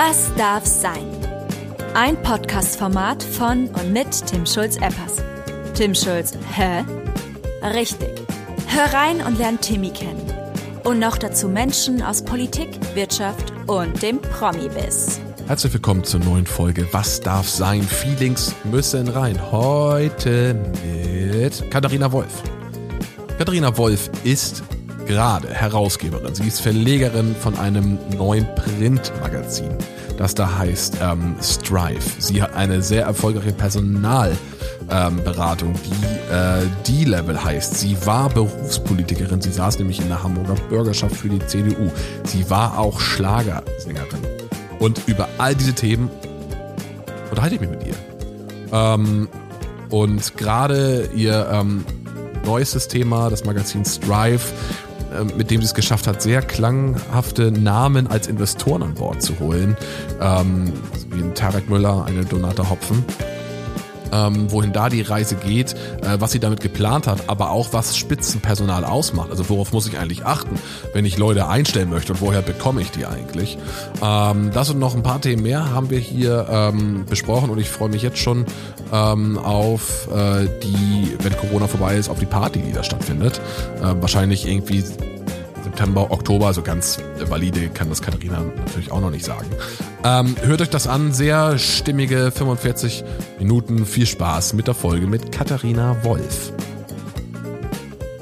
Was darf sein? Ein Podcast-Format von und mit Tim Schulz-Eppers. Tim Schulz, hä? Richtig. Hör rein und lern Timmy kennen. Und noch dazu Menschen aus Politik, Wirtschaft und dem Promi-Biss. Herzlich willkommen zur neuen Folge Was darf sein? Feelings müssen rein. Heute mit Katharina Wolf. Katharina Wolf ist gerade Herausgeberin. Sie ist Verlegerin von einem neuen Printmagazin, das da heißt ähm, Strive. Sie hat eine sehr erfolgreiche Personalberatung, ähm, die äh, D-Level heißt. Sie war Berufspolitikerin. Sie saß nämlich in der Hamburger Bürgerschaft für die CDU. Sie war auch Schlagersängerin. Und über all diese Themen unterhalte ich mich mit ihr. Ähm, und gerade ihr ähm, neuestes Thema, das Magazin Strive, mit dem sie es geschafft hat, sehr klanghafte Namen als Investoren an Bord zu holen. Ähm, wie ein Tarek Müller, eine Donata Hopfen. Ähm, wohin da die Reise geht, äh, was sie damit geplant hat, aber auch was Spitzenpersonal ausmacht. Also worauf muss ich eigentlich achten, wenn ich Leute einstellen möchte und woher bekomme ich die eigentlich? Ähm, das und noch ein paar Themen mehr haben wir hier ähm, besprochen und ich freue mich jetzt schon ähm, auf äh, die, wenn Corona vorbei ist, auf die Party, die da stattfindet. Äh, wahrscheinlich irgendwie September, Oktober, also ganz valide kann das Katharina natürlich auch noch nicht sagen. Ähm, hört euch das an, sehr stimmige 45 Minuten. Viel Spaß mit der Folge mit Katharina Wolf.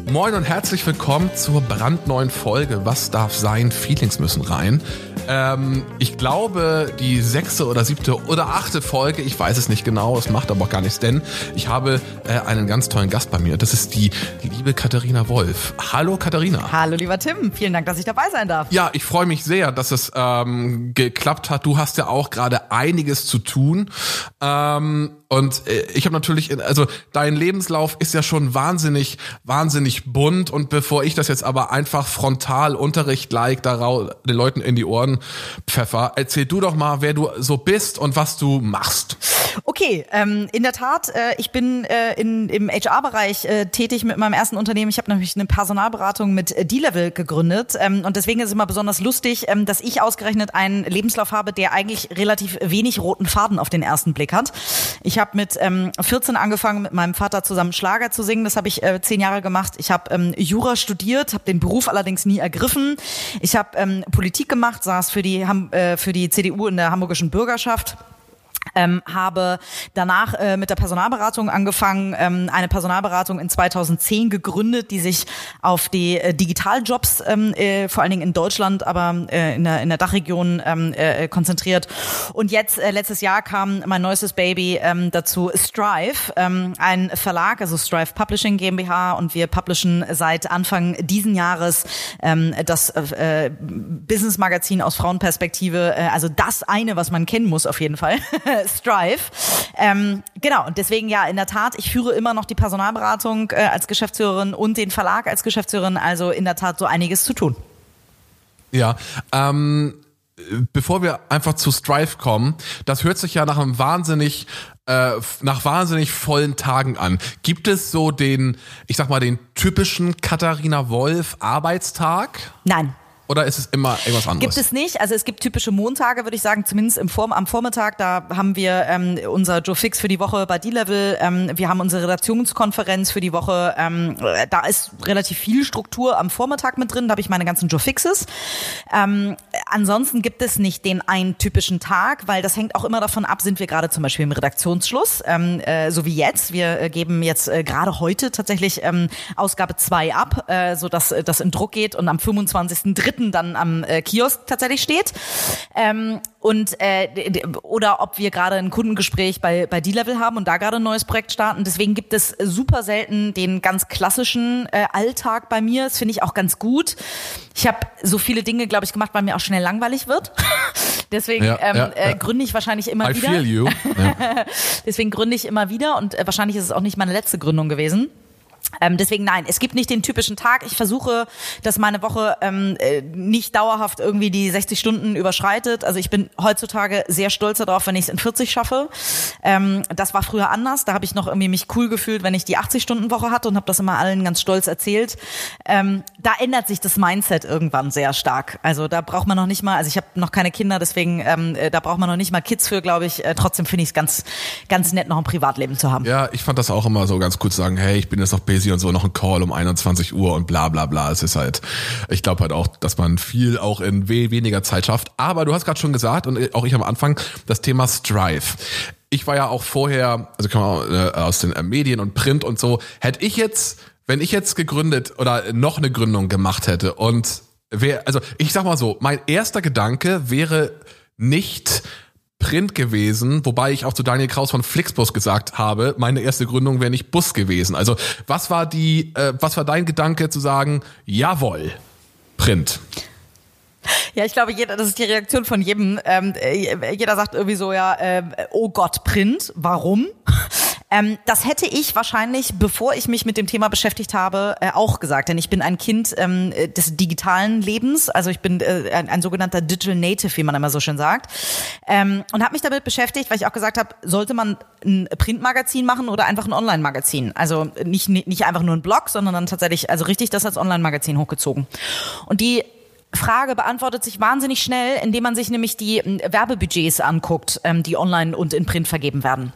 Moin und herzlich willkommen zur brandneuen Folge Was darf sein? Feelings müssen rein. Ähm, ich glaube, die sechste oder siebte oder achte Folge, ich weiß es nicht genau, es macht aber auch gar nichts, denn ich habe äh, einen ganz tollen Gast bei mir. Das ist die, liebe Katharina Wolf. Hallo Katharina. Hallo lieber Tim, vielen Dank, dass ich dabei sein darf. Ja, ich freue mich sehr, dass es ähm, geklappt hat. Du hast ja auch gerade einiges zu tun. Ähm, und äh, ich habe natürlich, also dein Lebenslauf ist ja schon wahnsinnig, wahnsinnig bunt. Und bevor ich das jetzt aber einfach frontal Unterricht like da den Leuten in die Ohren pfeffer, erzähl du doch mal, wer du so bist und was du machst. Okay, ähm, in der Tat, äh, ich bin äh, in, im HR-Bereich äh, tätig mit meinem ersten Unternehmen. Ich habe nämlich eine Personalberatung mit D-Level gegründet ähm, und deswegen ist es immer besonders lustig, ähm, dass ich ausgerechnet einen Lebenslauf habe, der eigentlich relativ wenig roten Faden auf den ersten Blick hat. Ich habe mit ähm, 14 angefangen, mit meinem Vater zusammen Schlager zu singen. Das habe ich äh, zehn Jahre gemacht. Ich habe ähm, Jura studiert, habe den Beruf allerdings nie ergriffen. Ich habe ähm, Politik gemacht, saß für die, äh, für die CDU in der hamburgischen Bürgerschaft ähm, habe danach äh, mit der Personalberatung angefangen, ähm, eine Personalberatung in 2010 gegründet, die sich auf die äh, Digitaljobs ähm, äh, vor allen Dingen in Deutschland, aber äh, in, der, in der Dachregion ähm, äh, konzentriert. Und jetzt äh, letztes Jahr kam mein neuestes Baby ähm, dazu, Strive, ähm, ein Verlag, also Strive Publishing GmbH, und wir publishen seit Anfang diesen Jahres ähm, das äh, Business Magazin aus Frauenperspektive, äh, also das eine, was man kennen muss auf jeden Fall. Strive. Ähm, genau, und deswegen ja, in der Tat, ich führe immer noch die Personalberatung äh, als Geschäftsführerin und den Verlag als Geschäftsführerin, also in der Tat so einiges zu tun. Ja, ähm, bevor wir einfach zu Strive kommen, das hört sich ja nach einem wahnsinnig äh, nach wahnsinnig vollen Tagen an. Gibt es so den, ich sag mal, den typischen Katharina Wolf Arbeitstag? Nein. Oder ist es immer irgendwas anderes? Gibt es nicht. Also es gibt typische Montage, würde ich sagen, zumindest im Form, am Vormittag. Da haben wir ähm, unser Joe Fix für die Woche bei D-Level. Ähm, wir haben unsere Redaktionskonferenz für die Woche. Ähm, da ist relativ viel Struktur am Vormittag mit drin. Da habe ich meine ganzen Joe Fixes. Ähm, ansonsten gibt es nicht den einen typischen Tag, weil das hängt auch immer davon ab, sind wir gerade zum Beispiel im Redaktionsschluss, ähm, äh, so wie jetzt. Wir äh, geben jetzt äh, gerade heute tatsächlich ähm, Ausgabe 2 ab, äh, so dass äh, das in Druck geht und am 25.3 dritten dann am äh, Kiosk tatsächlich steht. Ähm, und äh, oder ob wir gerade ein Kundengespräch bei, bei D-Level haben und da gerade ein neues Projekt starten. Deswegen gibt es super selten den ganz klassischen äh, Alltag bei mir. Das finde ich auch ganz gut. Ich habe so viele Dinge, glaube ich, gemacht, weil mir auch schnell langweilig wird. Deswegen ja, ähm, ja, äh, gründe ich wahrscheinlich immer I wieder. feel you. Ja. Deswegen gründe ich immer wieder und äh, wahrscheinlich ist es auch nicht meine letzte Gründung gewesen. Ähm, deswegen nein, es gibt nicht den typischen Tag. Ich versuche, dass meine Woche ähm, äh, nicht dauerhaft irgendwie die 60 Stunden überschreitet. Also ich bin heutzutage sehr stolz darauf, wenn ich es in 40 schaffe. Ähm, das war früher anders. Da habe ich noch irgendwie mich cool gefühlt, wenn ich die 80-Stunden-Woche hatte und habe das immer allen ganz stolz erzählt. Ähm, da ändert sich das Mindset irgendwann sehr stark. Also da braucht man noch nicht mal, also ich habe noch keine Kinder, deswegen ähm, äh, da braucht man noch nicht mal Kids für, glaube ich. Äh, trotzdem finde ich es ganz, ganz nett, noch ein Privatleben zu haben. Ja, ich fand das auch immer so ganz kurz sagen, hey, ich bin jetzt noch busy und so, noch ein Call um 21 Uhr und bla bla bla. Es ist halt, ich glaube halt auch, dass man viel auch in we weniger Zeit schafft. Aber du hast gerade schon gesagt und auch ich am Anfang, das Thema Strive ich war ja auch vorher, also kann man äh, aus den äh, Medien und Print und so, hätte ich jetzt, wenn ich jetzt gegründet oder noch eine Gründung gemacht hätte und wer, also ich sag mal so, mein erster Gedanke wäre nicht Print gewesen, wobei ich auch zu Daniel Kraus von Flixbus gesagt habe, meine erste Gründung wäre nicht Bus gewesen. Also was war die, äh, was war dein Gedanke zu sagen, jawohl, Print? Ja, ich glaube, jeder, das ist die Reaktion von jedem. Ähm, äh, jeder sagt irgendwie so, ja, äh, oh Gott, Print, warum? Ähm, das hätte ich wahrscheinlich, bevor ich mich mit dem Thema beschäftigt habe, äh, auch gesagt. Denn ich bin ein Kind ähm, des digitalen Lebens. Also ich bin äh, ein, ein, sogenannter Digital Native, wie man immer so schön sagt. Ähm, und habe mich damit beschäftigt, weil ich auch gesagt habe, sollte man ein Printmagazin machen oder einfach ein Online-Magazin? Also nicht, nicht einfach nur ein Blog, sondern dann tatsächlich, also richtig das als Online-Magazin hochgezogen. Und die Frage beantwortet sich wahnsinnig schnell, indem man sich nämlich die ähm, Werbebudgets anguckt, ähm, die online und in Print vergeben werden.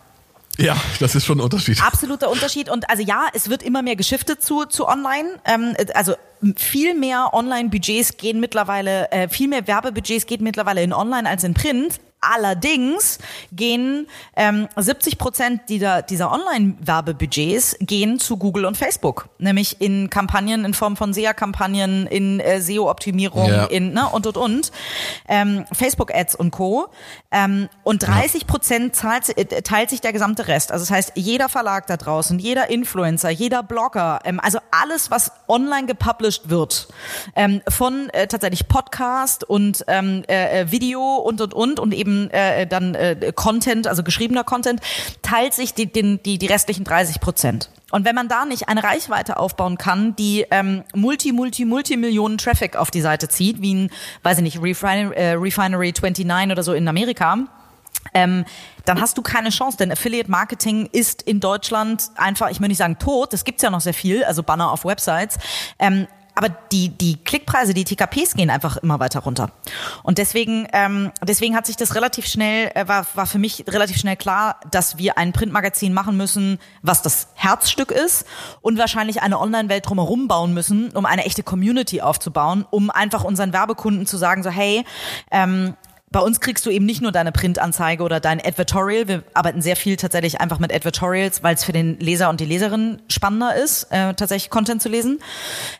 Ja, das ist schon ein Unterschied. Absoluter Unterschied. Und also ja, es wird immer mehr geschiftet zu, zu online. Ähm, also viel mehr Online-Budgets gehen mittlerweile, äh, viel mehr Werbebudgets geht mittlerweile in Online als in Print. Allerdings gehen ähm, 70 Prozent dieser, dieser Online-Werbebudgets gehen zu Google und Facebook, nämlich in Kampagnen in Form von SEA-Kampagnen, in äh, SEO-Optimierung, ja. in ne, und und und ähm, Facebook-Ads und Co. Ähm, und 30 Prozent zahlt, äh, teilt sich der gesamte Rest. Also das heißt, jeder Verlag da draußen, jeder Influencer, jeder Blogger, ähm, also alles, was online gepublished wird, ähm, von äh, tatsächlich Podcast und ähm, äh, äh Video und und und und eben eben äh, dann äh, Content, also geschriebener Content, teilt sich die, den, die, die restlichen 30 Prozent. Und wenn man da nicht eine Reichweite aufbauen kann, die ähm, multi, multi, multi Millionen Traffic auf die Seite zieht, wie ein, weiß ich nicht, Refinery, äh, Refinery 29 oder so in Amerika, ähm, dann hast du keine Chance, denn Affiliate Marketing ist in Deutschland einfach, ich möchte nicht sagen tot, das gibt's ja noch sehr viel, also Banner auf Websites, ähm, aber die, die Klickpreise, die TKPs gehen einfach immer weiter runter. Und deswegen, ähm, deswegen hat sich das relativ schnell, äh, war, war für mich relativ schnell klar, dass wir ein Printmagazin machen müssen, was das Herzstück ist und wahrscheinlich eine Online-Welt drumherum bauen müssen, um eine echte Community aufzubauen, um einfach unseren Werbekunden zu sagen, so hey, ähm, bei uns kriegst du eben nicht nur deine Printanzeige oder dein Advertorial. Wir arbeiten sehr viel tatsächlich einfach mit Advertorials, weil es für den Leser und die Leserin spannender ist, äh, tatsächlich Content zu lesen.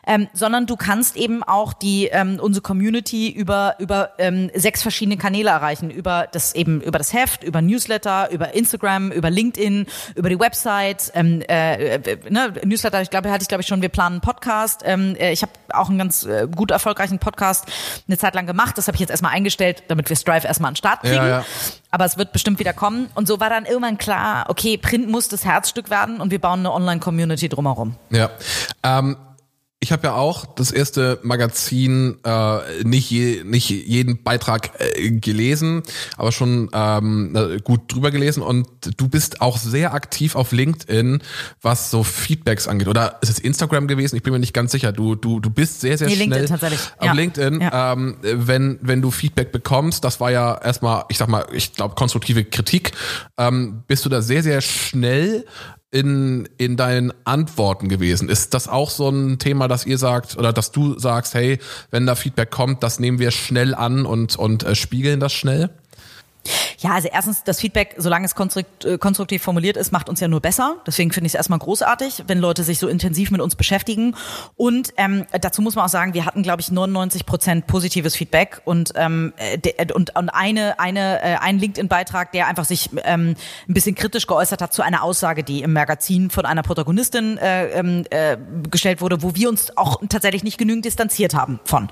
Ähm, sondern du kannst eben auch die ähm, unsere Community über über ähm, sechs verschiedene Kanäle erreichen, über das eben über das Heft, über Newsletter, über Instagram, über LinkedIn, über die Website. Ähm, äh, äh ne, Newsletter, ich glaube, hatte ich glaube ich schon. Wir planen einen Podcast. Ähm, äh, ich habe auch einen ganz äh, gut erfolgreichen Podcast eine Zeit lang gemacht. Das habe ich jetzt erstmal eingestellt, damit wir Drive erstmal an den Start kriegen. Ja, ja. Aber es wird bestimmt wieder kommen. Und so war dann irgendwann klar, okay, Print muss das Herzstück werden und wir bauen eine Online-Community drumherum. Ja. Ähm ich habe ja auch das erste Magazin äh, nicht je, nicht jeden Beitrag äh, gelesen, aber schon ähm, gut drüber gelesen und du bist auch sehr aktiv auf LinkedIn, was so Feedbacks angeht. Oder ist es Instagram gewesen? Ich bin mir nicht ganz sicher. Du du du bist sehr sehr nee, schnell LinkedIn tatsächlich. auf ja. LinkedIn, ja. Ähm, wenn wenn du Feedback bekommst. Das war ja erstmal, ich sag mal, ich glaube konstruktive Kritik. Ähm, bist du da sehr sehr schnell in, in deinen Antworten gewesen? Ist das auch so ein Thema, dass ihr sagt oder dass du sagst, hey, wenn da Feedback kommt, das nehmen wir schnell an und, und äh, spiegeln das schnell? Ja, also erstens, das Feedback, solange es äh, konstruktiv formuliert ist, macht uns ja nur besser. Deswegen finde ich es erstmal großartig, wenn Leute sich so intensiv mit uns beschäftigen. Und ähm, dazu muss man auch sagen, wir hatten, glaube ich, 99 Prozent positives Feedback und ähm, äh, und, und eine eine äh, ein LinkedIn-Beitrag, der einfach sich ähm, ein bisschen kritisch geäußert hat zu einer Aussage, die im Magazin von einer Protagonistin äh, ähm, äh, gestellt wurde, wo wir uns auch tatsächlich nicht genügend distanziert haben von.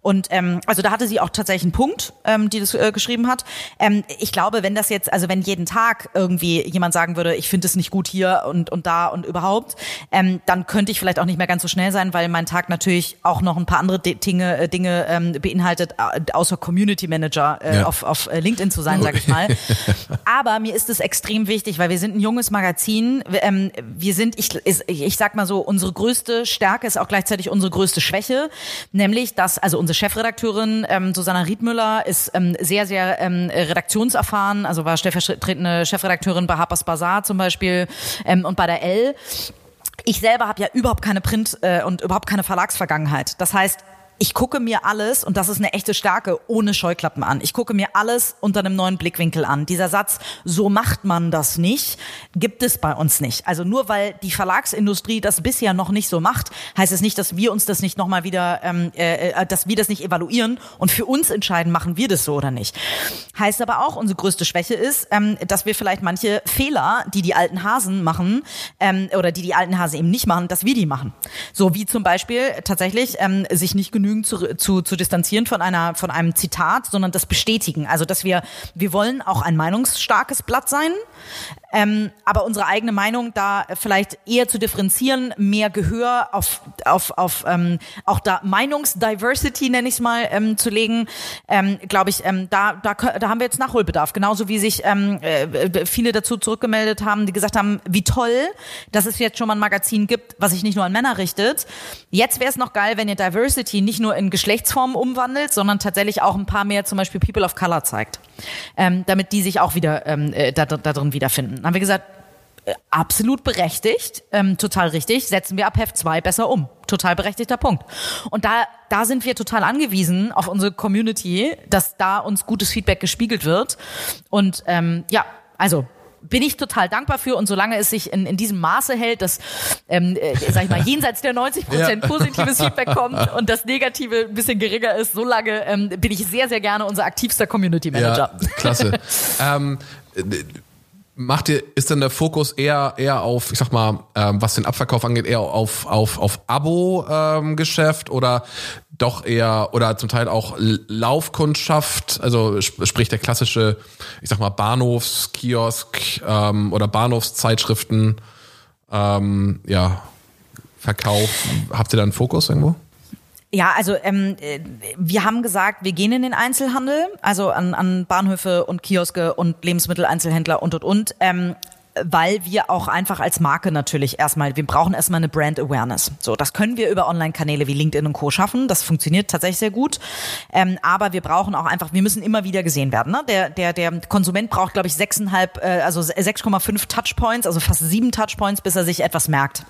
Und ähm, also da hatte sie auch tatsächlich einen Punkt, ähm, die das äh, geschrieben hat. Äh, ähm, ich glaube, wenn das jetzt, also wenn jeden Tag irgendwie jemand sagen würde, ich finde es nicht gut hier und, und da und überhaupt, ähm, dann könnte ich vielleicht auch nicht mehr ganz so schnell sein, weil mein Tag natürlich auch noch ein paar andere Dinge, äh, Dinge ähm, beinhaltet, außer Community Manager äh, ja. auf, auf äh, LinkedIn zu sein, sag ich mal. Aber mir ist es extrem wichtig, weil wir sind ein junges Magazin. Ähm, wir sind, ich, ich sag mal so, unsere größte Stärke ist auch gleichzeitig unsere größte Schwäche, nämlich dass, also unsere Chefredakteurin ähm, Susanna Riedmüller ist ähm, sehr, sehr ähm, redaktionserfahren, also war stellvertretende Chefredakteurin bei Harper's Bazaar zum Beispiel ähm, und bei der L. Ich selber habe ja überhaupt keine Print- äh, und überhaupt keine Verlagsvergangenheit. Das heißt, ich gucke mir alles, und das ist eine echte Stärke, ohne Scheuklappen an. Ich gucke mir alles unter einem neuen Blickwinkel an. Dieser Satz, so macht man das nicht, gibt es bei uns nicht. Also nur weil die Verlagsindustrie das bisher noch nicht so macht, heißt es nicht, dass wir uns das nicht nochmal wieder, ähm, äh, äh, dass wir das nicht evaluieren und für uns entscheiden, machen wir das so oder nicht. Heißt aber auch, unsere größte Schwäche ist, ähm, dass wir vielleicht manche Fehler, die die alten Hasen machen, ähm, oder die die alten Hasen eben nicht machen, dass wir die machen. So wie zum Beispiel tatsächlich ähm, sich nicht genügend genügend zu, zu, zu distanzieren von einer von einem Zitat, sondern das bestätigen. Also dass wir wir wollen auch ein meinungsstarkes Blatt sein, ähm, aber unsere eigene Meinung da vielleicht eher zu differenzieren, mehr Gehör auf, auf, auf ähm, auch da Meinungsdiversity, nenne ich es mal, ähm, zu legen, ähm, glaube ich, ähm, da, da, da haben wir jetzt Nachholbedarf. Genauso wie sich ähm, äh, viele dazu zurückgemeldet haben, die gesagt haben, wie toll, dass es jetzt schon mal ein Magazin gibt, was sich nicht nur an Männer richtet. Jetzt wäre es noch geil, wenn ihr Diversity nicht nur in Geschlechtsformen umwandelt, sondern tatsächlich auch ein paar mehr zum Beispiel People of Color zeigt ähm, damit die sich auch wieder ähm, äh, da, da drin wiederfinden. Dann haben wir gesagt, äh, absolut berechtigt, ähm, total richtig, setzen wir ab Heft 2 besser um. Total berechtigter Punkt. Und da, da sind wir total angewiesen auf unsere Community, dass da uns gutes Feedback gespiegelt wird. Und ähm, ja, also bin ich total dankbar für und solange es sich in, in diesem Maße hält, dass, ähm, äh, sag ich mal, jenseits der 90 Prozent ja. positives Feedback kommt und das Negative ein bisschen geringer ist, solange ähm, bin ich sehr, sehr gerne unser aktivster Community Manager. Ja, klasse. ähm, macht ihr, ist denn der Fokus eher, eher auf, ich sag mal, ähm, was den Abverkauf angeht, eher auf, auf, auf Abo-Geschäft ähm, oder doch eher oder zum Teil auch Laufkundschaft, also sprich der klassische, ich sag mal, Bahnhofskiosk ähm, oder Bahnhofszeitschriften, ähm, ja, Verkauf. Habt ihr da einen Fokus irgendwo? Ja, also ähm, äh, wir haben gesagt, wir gehen in den Einzelhandel, also an, an Bahnhöfe und Kioske und Lebensmitteleinzelhändler und und und. Ähm, weil wir auch einfach als Marke natürlich erstmal, wir brauchen erstmal eine Brand Awareness. So, das können wir über Online-Kanäle wie LinkedIn und Co. schaffen. Das funktioniert tatsächlich sehr gut. Ähm, aber wir brauchen auch einfach, wir müssen immer wieder gesehen werden. Ne? Der, der, der Konsument braucht, glaube ich, sechseinhalb, äh, also 6,5 Touchpoints, also fast sieben Touchpoints, bis er sich etwas merkt.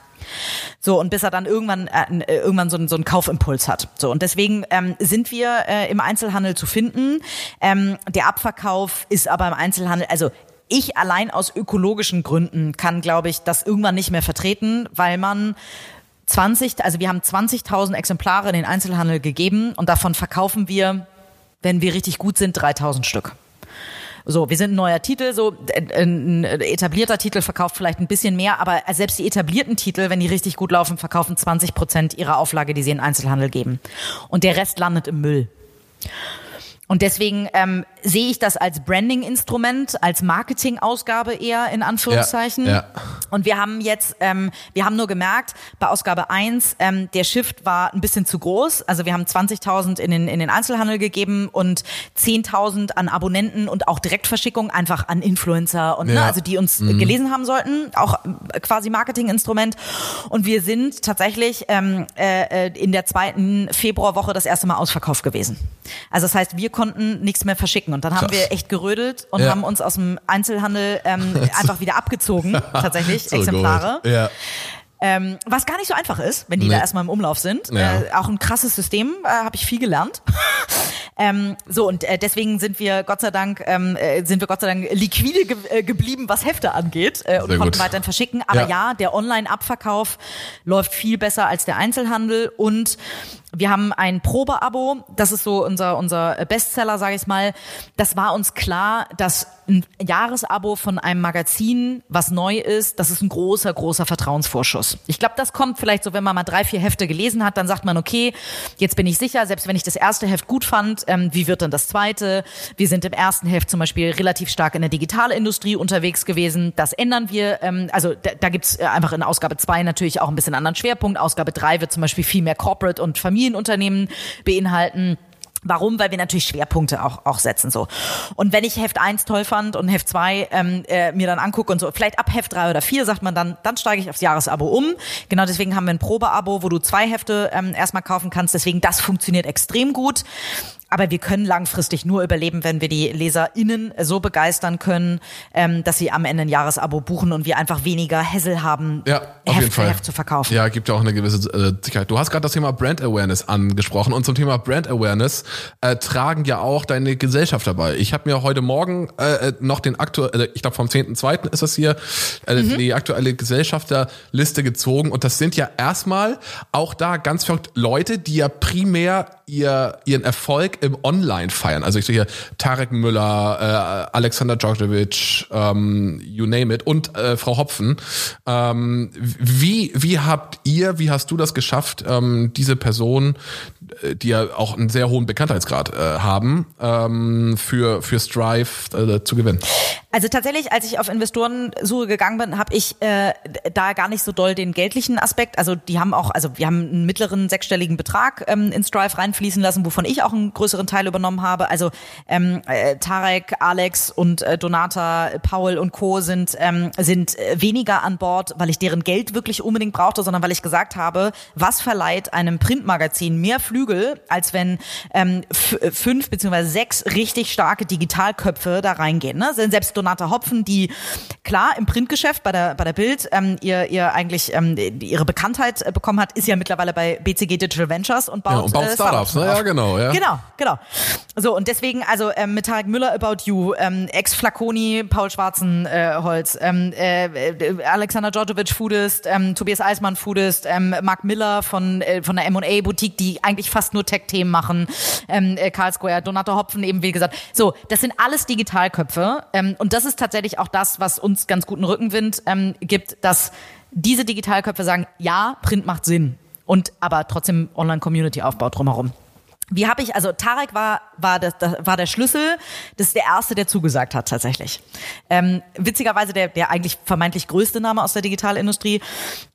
So, und bis er dann irgendwann, äh, äh irgendwann so, einen, so einen Kaufimpuls hat. So, und deswegen ähm, sind wir äh, im Einzelhandel zu finden. Ähm, der Abverkauf ist aber im Einzelhandel, also ich allein aus ökologischen Gründen kann, glaube ich, das irgendwann nicht mehr vertreten, weil man 20, also wir haben 20.000 Exemplare in den Einzelhandel gegeben und davon verkaufen wir, wenn wir richtig gut sind, 3.000 Stück. So, wir sind ein neuer Titel, so ein etablierter Titel verkauft vielleicht ein bisschen mehr, aber selbst die etablierten Titel, wenn die richtig gut laufen, verkaufen 20 Prozent ihrer Auflage, die sie in Einzelhandel geben. Und der Rest landet im Müll. Und deswegen ähm, sehe ich das als Branding-Instrument, als Marketing-Ausgabe eher in Anführungszeichen. Ja, ja. Und wir haben jetzt, ähm, wir haben nur gemerkt, bei Ausgabe eins ähm, der Shift war ein bisschen zu groß. Also wir haben 20.000 in den, in den Einzelhandel gegeben und 10.000 an Abonnenten und auch Direktverschickung einfach an Influencer und ne, ja. ne, also die uns mhm. gelesen haben sollten, auch äh, quasi Marketing-Instrument. Und wir sind tatsächlich ähm, äh, in der zweiten Februarwoche das erste Mal ausverkauft gewesen. Also das heißt, wir konnten nichts mehr verschicken. Und dann haben wir echt gerödelt und ja. haben uns aus dem Einzelhandel ähm, einfach wieder abgezogen, tatsächlich, so Exemplare. Ja. Ähm, was gar nicht so einfach ist, wenn die nee. da erstmal im Umlauf sind. Ja. Äh, auch ein krasses System, äh, habe ich viel gelernt. ähm, so, und äh, deswegen sind wir Gott sei Dank, ähm, äh, sind wir Gott sei Dank liquide ge äh, geblieben, was Hefte angeht äh, und Sehr konnten gut. weiterhin verschicken. Aber ja, ja der Online-Abverkauf läuft viel besser als der Einzelhandel und wir haben ein Probeabo, das ist so unser, unser Bestseller, sage ich mal. Das war uns klar, dass ein Jahresabo von einem Magazin, was neu ist, das ist ein großer, großer Vertrauensvorschuss. Ich glaube, das kommt vielleicht so, wenn man mal drei, vier Hefte gelesen hat, dann sagt man, okay, jetzt bin ich sicher, selbst wenn ich das erste Heft gut fand, ähm, wie wird dann das zweite? Wir sind im ersten Heft zum Beispiel relativ stark in der Digitalindustrie unterwegs gewesen. Das ändern wir. Ähm, also da, da gibt es äh, einfach in Ausgabe zwei natürlich auch ein bisschen anderen Schwerpunkt. Ausgabe drei wird zum Beispiel viel mehr Corporate und Familienunternehmen beinhalten. Warum? Weil wir natürlich Schwerpunkte auch, auch setzen so. Und wenn ich Heft 1 toll fand und Heft 2 ähm, äh, mir dann angucke und so, vielleicht ab Heft 3 oder 4 sagt man dann, dann steige ich aufs Jahresabo um. Genau deswegen haben wir ein Probeabo, wo du zwei Hefte ähm, erstmal kaufen kannst. Deswegen, das funktioniert extrem gut. Aber wir können langfristig nur überleben, wenn wir die LeserInnen so begeistern können, ähm, dass sie am Ende ein Jahresabo buchen und wir einfach weniger Hessel haben, Ja, auf Heft jeden Fall. Heft zu verkaufen. Ja, gibt ja auch eine gewisse äh, Sicherheit. Du hast gerade das Thema Brand Awareness angesprochen und zum Thema Brand Awareness äh, tragen ja auch deine Gesellschaft dabei. Ich habe mir heute Morgen äh, äh, noch den aktuellen, äh, ich glaube vom 10.2. ist das hier, äh, die aktuelle Gesellschafterliste gezogen und das sind ja erstmal auch da ganz verrückt Leute, die ja primär ihr, ihren Erfolg im Online feiern. Also ich sehe hier Tarek Müller, äh, Alexander Djordjevic, ähm, you name it und äh, Frau Hopfen. Ähm, wie, wie habt ihr, wie hast du das geschafft, ähm, diese Person, äh, die ja auch einen sehr hohen Bekanntheitsgrad äh, haben, ähm, für, für Strive äh, zu gewinnen? Also tatsächlich, als ich auf Investorensuche gegangen bin, habe ich äh, da gar nicht so doll den geldlichen Aspekt. Also die haben auch, also wir haben einen mittleren sechsstelligen Betrag ähm, in Strive reinfließen lassen, wovon ich auch einen größeren Teil übernommen habe. Also ähm, äh, Tarek, Alex und äh, Donata, Paul und Co. sind ähm, sind äh, weniger an Bord, weil ich deren Geld wirklich unbedingt brauchte, sondern weil ich gesagt habe, was verleiht einem Printmagazin mehr Flügel, als wenn ähm, fünf beziehungsweise sechs richtig starke Digitalköpfe da reingehen. Ne? Selbst Donata Hopfen, die klar im Printgeschäft bei der bei der Bild ähm, ihr ihr eigentlich ähm, ihre Bekanntheit äh, bekommen hat, ist ja mittlerweile bei BCG Digital Ventures und baut, Ja, und baut äh, Startups, ne? auf. Ja, genau, ja. Genau, genau. So und deswegen also ähm, mit Tarek Müller About You, ähm, Ex Flaconi, Paul Schwarzenholz, äh, ähm, äh, äh, Alexander Djordjevic Foodist, ähm, Tobias Eismann Foodist, ähm, Mark Miller von äh, von der M&A Boutique, die eigentlich fast nur Tech-Themen machen, ähm, äh, Karl Square, Donato Hopfen eben wie gesagt. So, das sind alles Digitalköpfe ähm, und das ist tatsächlich auch das, was uns ganz guten Rückenwind ähm, gibt, dass diese Digitalköpfe sagen, ja, Print macht Sinn und aber trotzdem Online-Community-Aufbau drumherum. Wie habe ich, also Tarek war, war, das war der Schlüssel, das ist der Erste, der zugesagt hat tatsächlich. Ähm, witzigerweise der, der eigentlich vermeintlich größte Name aus der Digitalindustrie.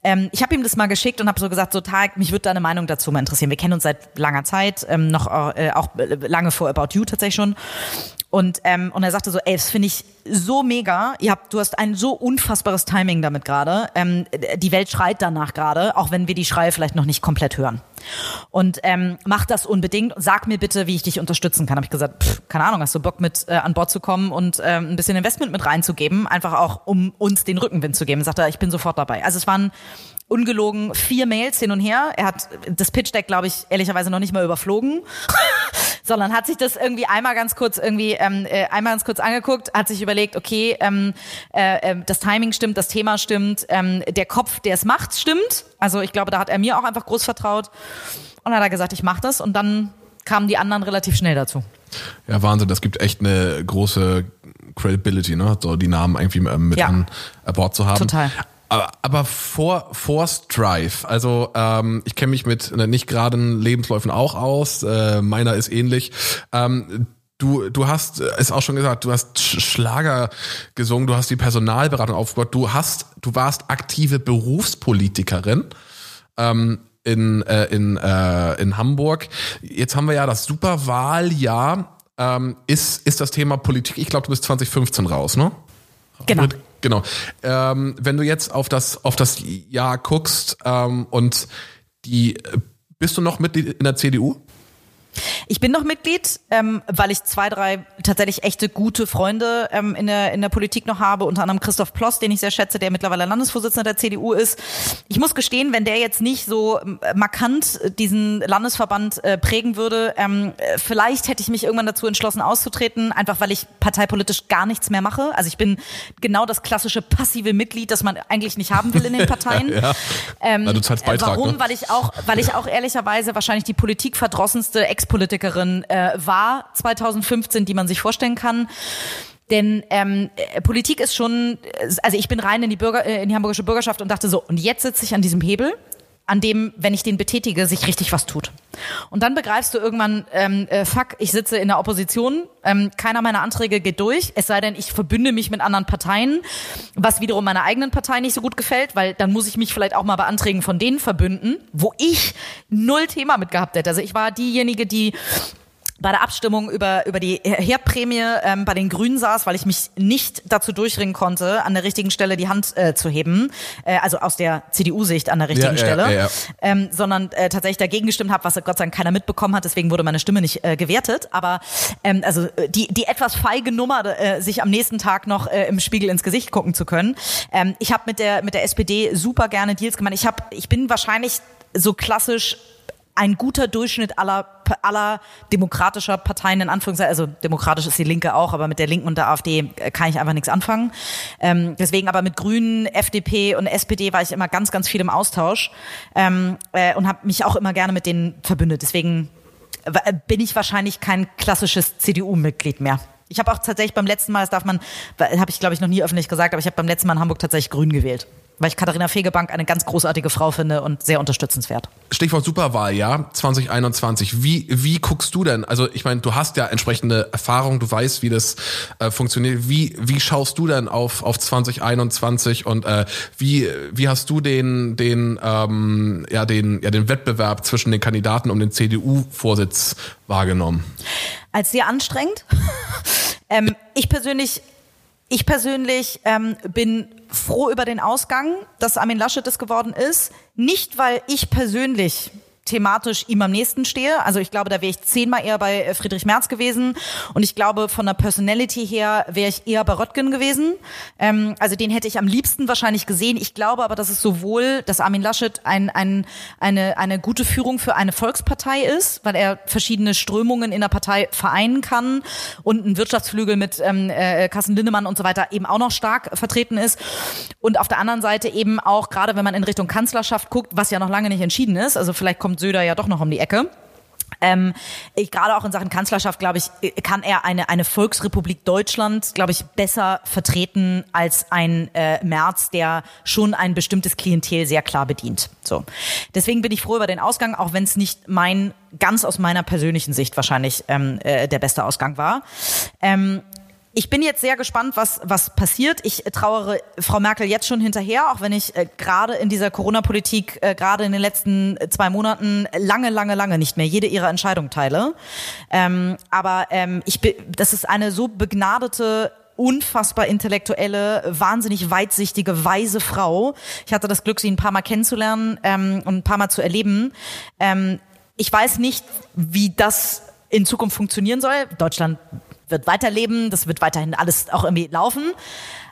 Ähm, ich habe ihm das mal geschickt und habe so gesagt, so Tarek, mich würde deine Meinung dazu mal interessieren. Wir kennen uns seit langer Zeit, ähm, noch äh, auch lange vor About You tatsächlich schon. Und, ähm, und er sagte so, ey, das finde ich so mega. Ihr habt, du hast ein so unfassbares Timing damit gerade. Ähm, die Welt schreit danach gerade, auch wenn wir die Schreie vielleicht noch nicht komplett hören. Und ähm, mach das unbedingt. Sag mir bitte, wie ich dich unterstützen kann. Habe ich gesagt, pff, keine Ahnung, hast du Bock mit äh, an Bord zu kommen und ähm, ein bisschen Investment mit reinzugeben, einfach auch um uns den Rückenwind zu geben. Sagt er, ich bin sofort dabei. Also es waren ungelogen vier Mails hin und her. Er hat das Pitch Deck, glaube ich, ehrlicherweise noch nicht mal überflogen, sondern hat sich das irgendwie einmal ganz kurz irgendwie ähm, äh, einmal ganz kurz angeguckt, hat sich überlegt, okay, ähm, äh, äh, das Timing stimmt, das Thema stimmt, ähm, der Kopf, der es macht, stimmt. Also ich glaube, da hat er mir auch einfach groß vertraut und dann hat er gesagt, ich mache das und dann kamen die anderen relativ schnell dazu. Ja, Wahnsinn, das gibt echt eine große Credibility, ne? So die Namen irgendwie ähm, mit Ja. an Bord zu haben. Total. Aber, aber vor, vor Strive, also ähm, ich kenne mich mit äh, nicht geraden Lebensläufen auch aus, äh, meiner ist ähnlich. Ähm, du, du hast äh, es auch schon gesagt, du hast Sch- Schlager gesungen, du hast die Personalberatung aufgebaut, du hast, du warst aktive Berufspolitikerin ähm, in, äh, in, äh, in Hamburg. Jetzt haben wir ja das Superwahljahr. Ähm, ist, ist das Thema Politik, ich glaube, du bist 2015 raus, ne? Genau. Genau. Ähm, wenn du jetzt auf das, auf das Jahr guckst ähm, und die, bist du noch Mitglied in der CDU? Ich bin noch Mitglied, ähm, weil ich zwei, drei tatsächlich echte gute Freunde ähm, in, der, in der Politik noch habe, unter anderem Christoph Ploss, den ich sehr schätze, der mittlerweile Landesvorsitzender der CDU ist. Ich muss gestehen, wenn der jetzt nicht so äh, markant diesen Landesverband äh, prägen würde, ähm, vielleicht hätte ich mich irgendwann dazu entschlossen auszutreten, einfach weil ich parteipolitisch gar nichts mehr mache. Also ich bin genau das klassische passive Mitglied, das man eigentlich nicht haben will in den Parteien. ja. ähm, Na, du zahlst Beitrag, warum? Ne? Weil ich auch, weil ich auch ehrlicherweise wahrscheinlich die politikverdrossenste Ex-Politikerin äh, war 2015, die man sich vorstellen kann. Denn ähm, äh, Politik ist schon, also ich bin rein in die Bürger, äh, in die hamburgische Bürgerschaft und dachte so, und jetzt sitze ich an diesem Hebel an dem, wenn ich den betätige, sich richtig was tut. Und dann begreifst du irgendwann, ähm, äh, fuck, ich sitze in der Opposition, ähm, keiner meiner Anträge geht durch, es sei denn, ich verbünde mich mit anderen Parteien, was wiederum meiner eigenen Partei nicht so gut gefällt, weil dann muss ich mich vielleicht auch mal bei Anträgen von denen verbünden, wo ich null Thema mit gehabt hätte. Also ich war diejenige, die bei der Abstimmung über, über die Herdprämie ähm, bei den Grünen saß, weil ich mich nicht dazu durchringen konnte, an der richtigen Stelle die Hand äh, zu heben, äh, also aus der CDU-Sicht an der richtigen ja, Stelle, ja, ja, ähm, sondern äh, tatsächlich dagegen gestimmt habe, was Gott sei Dank keiner mitbekommen hat, deswegen wurde meine Stimme nicht äh, gewertet. Aber ähm, also die, die etwas feige Nummer, äh, sich am nächsten Tag noch äh, im Spiegel ins Gesicht gucken zu können. Ähm, ich habe mit der, mit der SPD super gerne Deals gemacht. Ich, hab, ich bin wahrscheinlich so klassisch ein guter Durchschnitt aller, aller demokratischer Parteien in Anführungszeichen, also demokratisch ist die Linke auch, aber mit der Linken und der AfD äh, kann ich einfach nichts anfangen. Ähm, deswegen aber mit Grünen, FDP und SPD war ich immer ganz, ganz viel im Austausch ähm, äh, und habe mich auch immer gerne mit denen verbündet. Deswegen äh, bin ich wahrscheinlich kein klassisches CDU-Mitglied mehr. Ich habe auch tatsächlich beim letzten Mal, das darf man, habe ich glaube ich noch nie öffentlich gesagt, aber ich habe beim letzten Mal in Hamburg tatsächlich Grün gewählt weil ich Katharina Fegebank eine ganz großartige Frau finde und sehr unterstützenswert. Stichwort Superwahljahr 2021. Wie, wie guckst du denn? Also ich meine, du hast ja entsprechende Erfahrung, du weißt, wie das äh, funktioniert. Wie, wie schaust du denn auf, auf 2021 und äh, wie, wie hast du den, den, ähm, ja, den, ja, den Wettbewerb zwischen den Kandidaten um den CDU-Vorsitz wahrgenommen? Als sehr anstrengend. ähm, ich persönlich ich persönlich ähm, bin froh über den Ausgang, dass Armin Laschet es geworden ist. Nicht, weil ich persönlich thematisch ihm am nächsten stehe. Also ich glaube, da wäre ich zehnmal eher bei äh, Friedrich Merz gewesen und ich glaube, von der Personality her wäre ich eher bei Röttgen gewesen. Ähm, also den hätte ich am liebsten wahrscheinlich gesehen. Ich glaube aber, dass es sowohl, dass Armin Laschet ein, ein, eine, eine gute Führung für eine Volkspartei ist, weil er verschiedene Strömungen in der Partei vereinen kann und ein Wirtschaftsflügel mit ähm, äh, Carsten Lindemann und so weiter eben auch noch stark vertreten ist. Und auf der anderen Seite eben auch, gerade wenn man in Richtung Kanzlerschaft guckt, was ja noch lange nicht entschieden ist, also vielleicht kommt kommt Söder ja doch noch um die Ecke. Ähm, ich, gerade auch in Sachen Kanzlerschaft, glaube ich, kann er eine, eine Volksrepublik Deutschland, glaube ich, besser vertreten als ein äh, Merz, der schon ein bestimmtes Klientel sehr klar bedient. So. Deswegen bin ich froh über den Ausgang, auch wenn es nicht mein, ganz aus meiner persönlichen Sicht wahrscheinlich ähm, äh, der beste Ausgang war. Ähm, ich bin jetzt sehr gespannt, was, was passiert. Ich trauere Frau Merkel jetzt schon hinterher, auch wenn ich äh, gerade in dieser Corona-Politik, äh, gerade in den letzten zwei Monaten lange, lange, lange nicht mehr jede ihrer Entscheidung teile. Ähm, aber ähm, ich, das ist eine so begnadete unfassbar intellektuelle, wahnsinnig weitsichtige, weise Frau. Ich hatte das Glück, sie ein paar Mal kennenzulernen ähm, und ein paar Mal zu erleben. Ähm, ich weiß nicht, wie das in Zukunft funktionieren soll. Deutschland wird weiterleben, das wird weiterhin alles auch irgendwie laufen.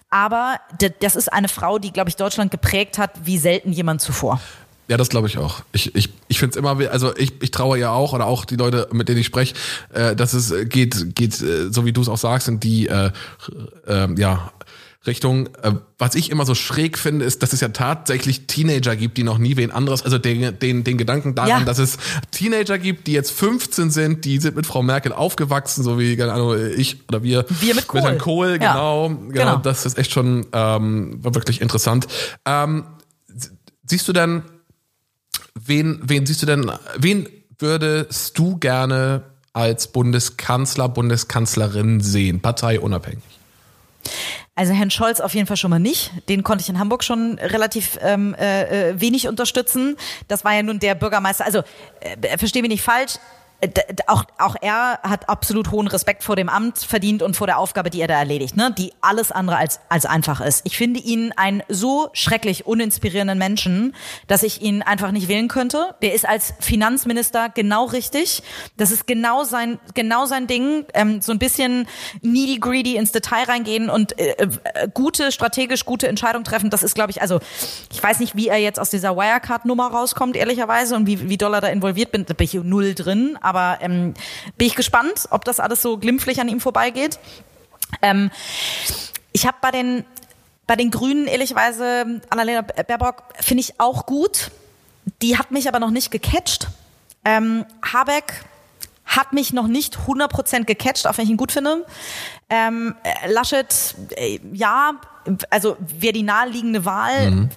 Aber das ist eine Frau, die, glaube ich, Deutschland geprägt hat, wie selten jemand zuvor. Ja, das glaube ich auch. Ich, ich, ich finde es immer, also ich, ich traue ja auch, oder auch die Leute, mit denen ich spreche, äh, dass es geht, geht, äh, so wie du es auch sagst, sind die äh, äh, ja Richtung, äh, was ich immer so schräg finde, ist, dass es ja tatsächlich Teenager gibt, die noch nie wen anderes, also den, den, den Gedanken daran, ja. dass es Teenager gibt, die jetzt 15 sind, die sind mit Frau Merkel aufgewachsen, so wie, keine Ahnung, ich oder wir. Wir mit Kohl. Mit Herrn Kohl, genau, ja. genau, genau. Das ist echt schon ähm, wirklich interessant. Ähm, siehst du denn, wen, wen siehst du denn, wen würdest du gerne als Bundeskanzler, Bundeskanzlerin sehen, parteiunabhängig? Also Herrn Scholz auf jeden Fall schon mal nicht. Den konnte ich in Hamburg schon relativ ähm, äh, äh wenig unterstützen. Das war ja nun der Bürgermeister. Also äh, verstehe mich nicht falsch auch, auch er hat absolut hohen Respekt vor dem Amt verdient und vor der Aufgabe, die er da erledigt, ne? die alles andere als, als einfach ist. Ich finde ihn einen so schrecklich uninspirierenden Menschen, dass ich ihn einfach nicht wählen könnte. Der ist als Finanzminister genau richtig. Das ist genau sein, genau sein Ding. Ähm, so ein bisschen needy greedy ins Detail reingehen und äh, äh, gute, strategisch gute Entscheidungen treffen. Das ist, glaube ich, also ich weiß nicht, wie er jetzt aus dieser Wirecard-Nummer rauskommt, ehrlicherweise, und wie, wie doll er da involviert bin. Da bin ich null drin. Ähm, bin ich gespannt, ob das alles so glimpflich an ihm vorbeigeht. Ähm, ich habe bei den bei den Grünen ehrlicherweise Annalena Baerbock finde ich auch gut. Die hat mich aber noch nicht gecatcht. Ähm, Habeck hat mich noch nicht 100% gecatcht, auch wenn ich ihn gut finde. Ähm, Laschet, äh, ja, also wäre die naheliegende Wahl, mhm.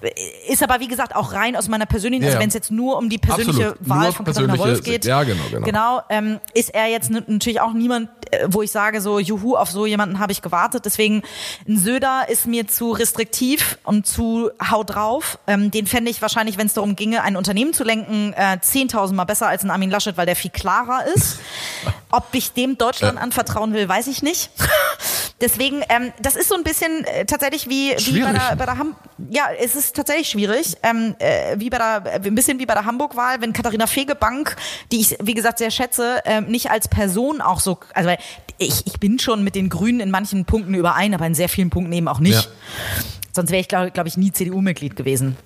ist aber wie gesagt auch rein aus meiner persönlichen, also ja, also wenn es jetzt nur um die persönliche Absolut. Wahl nur von Katharina Wolf geht, ja, genau, genau. genau ähm, ist er jetzt natürlich auch niemand, äh, wo ich sage so, juhu, auf so jemanden habe ich gewartet. Deswegen ein Söder ist mir zu restriktiv und zu haut drauf. Ähm, den fände ich wahrscheinlich, wenn es darum ginge, ein Unternehmen zu lenken, äh, 10.000 Mal besser als ein Armin Laschet, weil der viel klarer ist. Ob ich dem Deutschland anvertrauen will, weiß ich nicht. Deswegen, ähm, das ist so ein bisschen äh, tatsächlich wie, wie bei der, bei der Ham ja, es ist tatsächlich schwierig, ähm, äh, wie bei der, ein bisschen wie bei der Hamburg-Wahl, wenn Katharina Fegebank, die ich wie gesagt sehr schätze, ähm, nicht als Person auch so, also ich, ich bin schon mit den Grünen in manchen Punkten überein, aber in sehr vielen Punkten eben auch nicht. Ja. Sonst wäre ich glaube glaub ich nie CDU-Mitglied gewesen.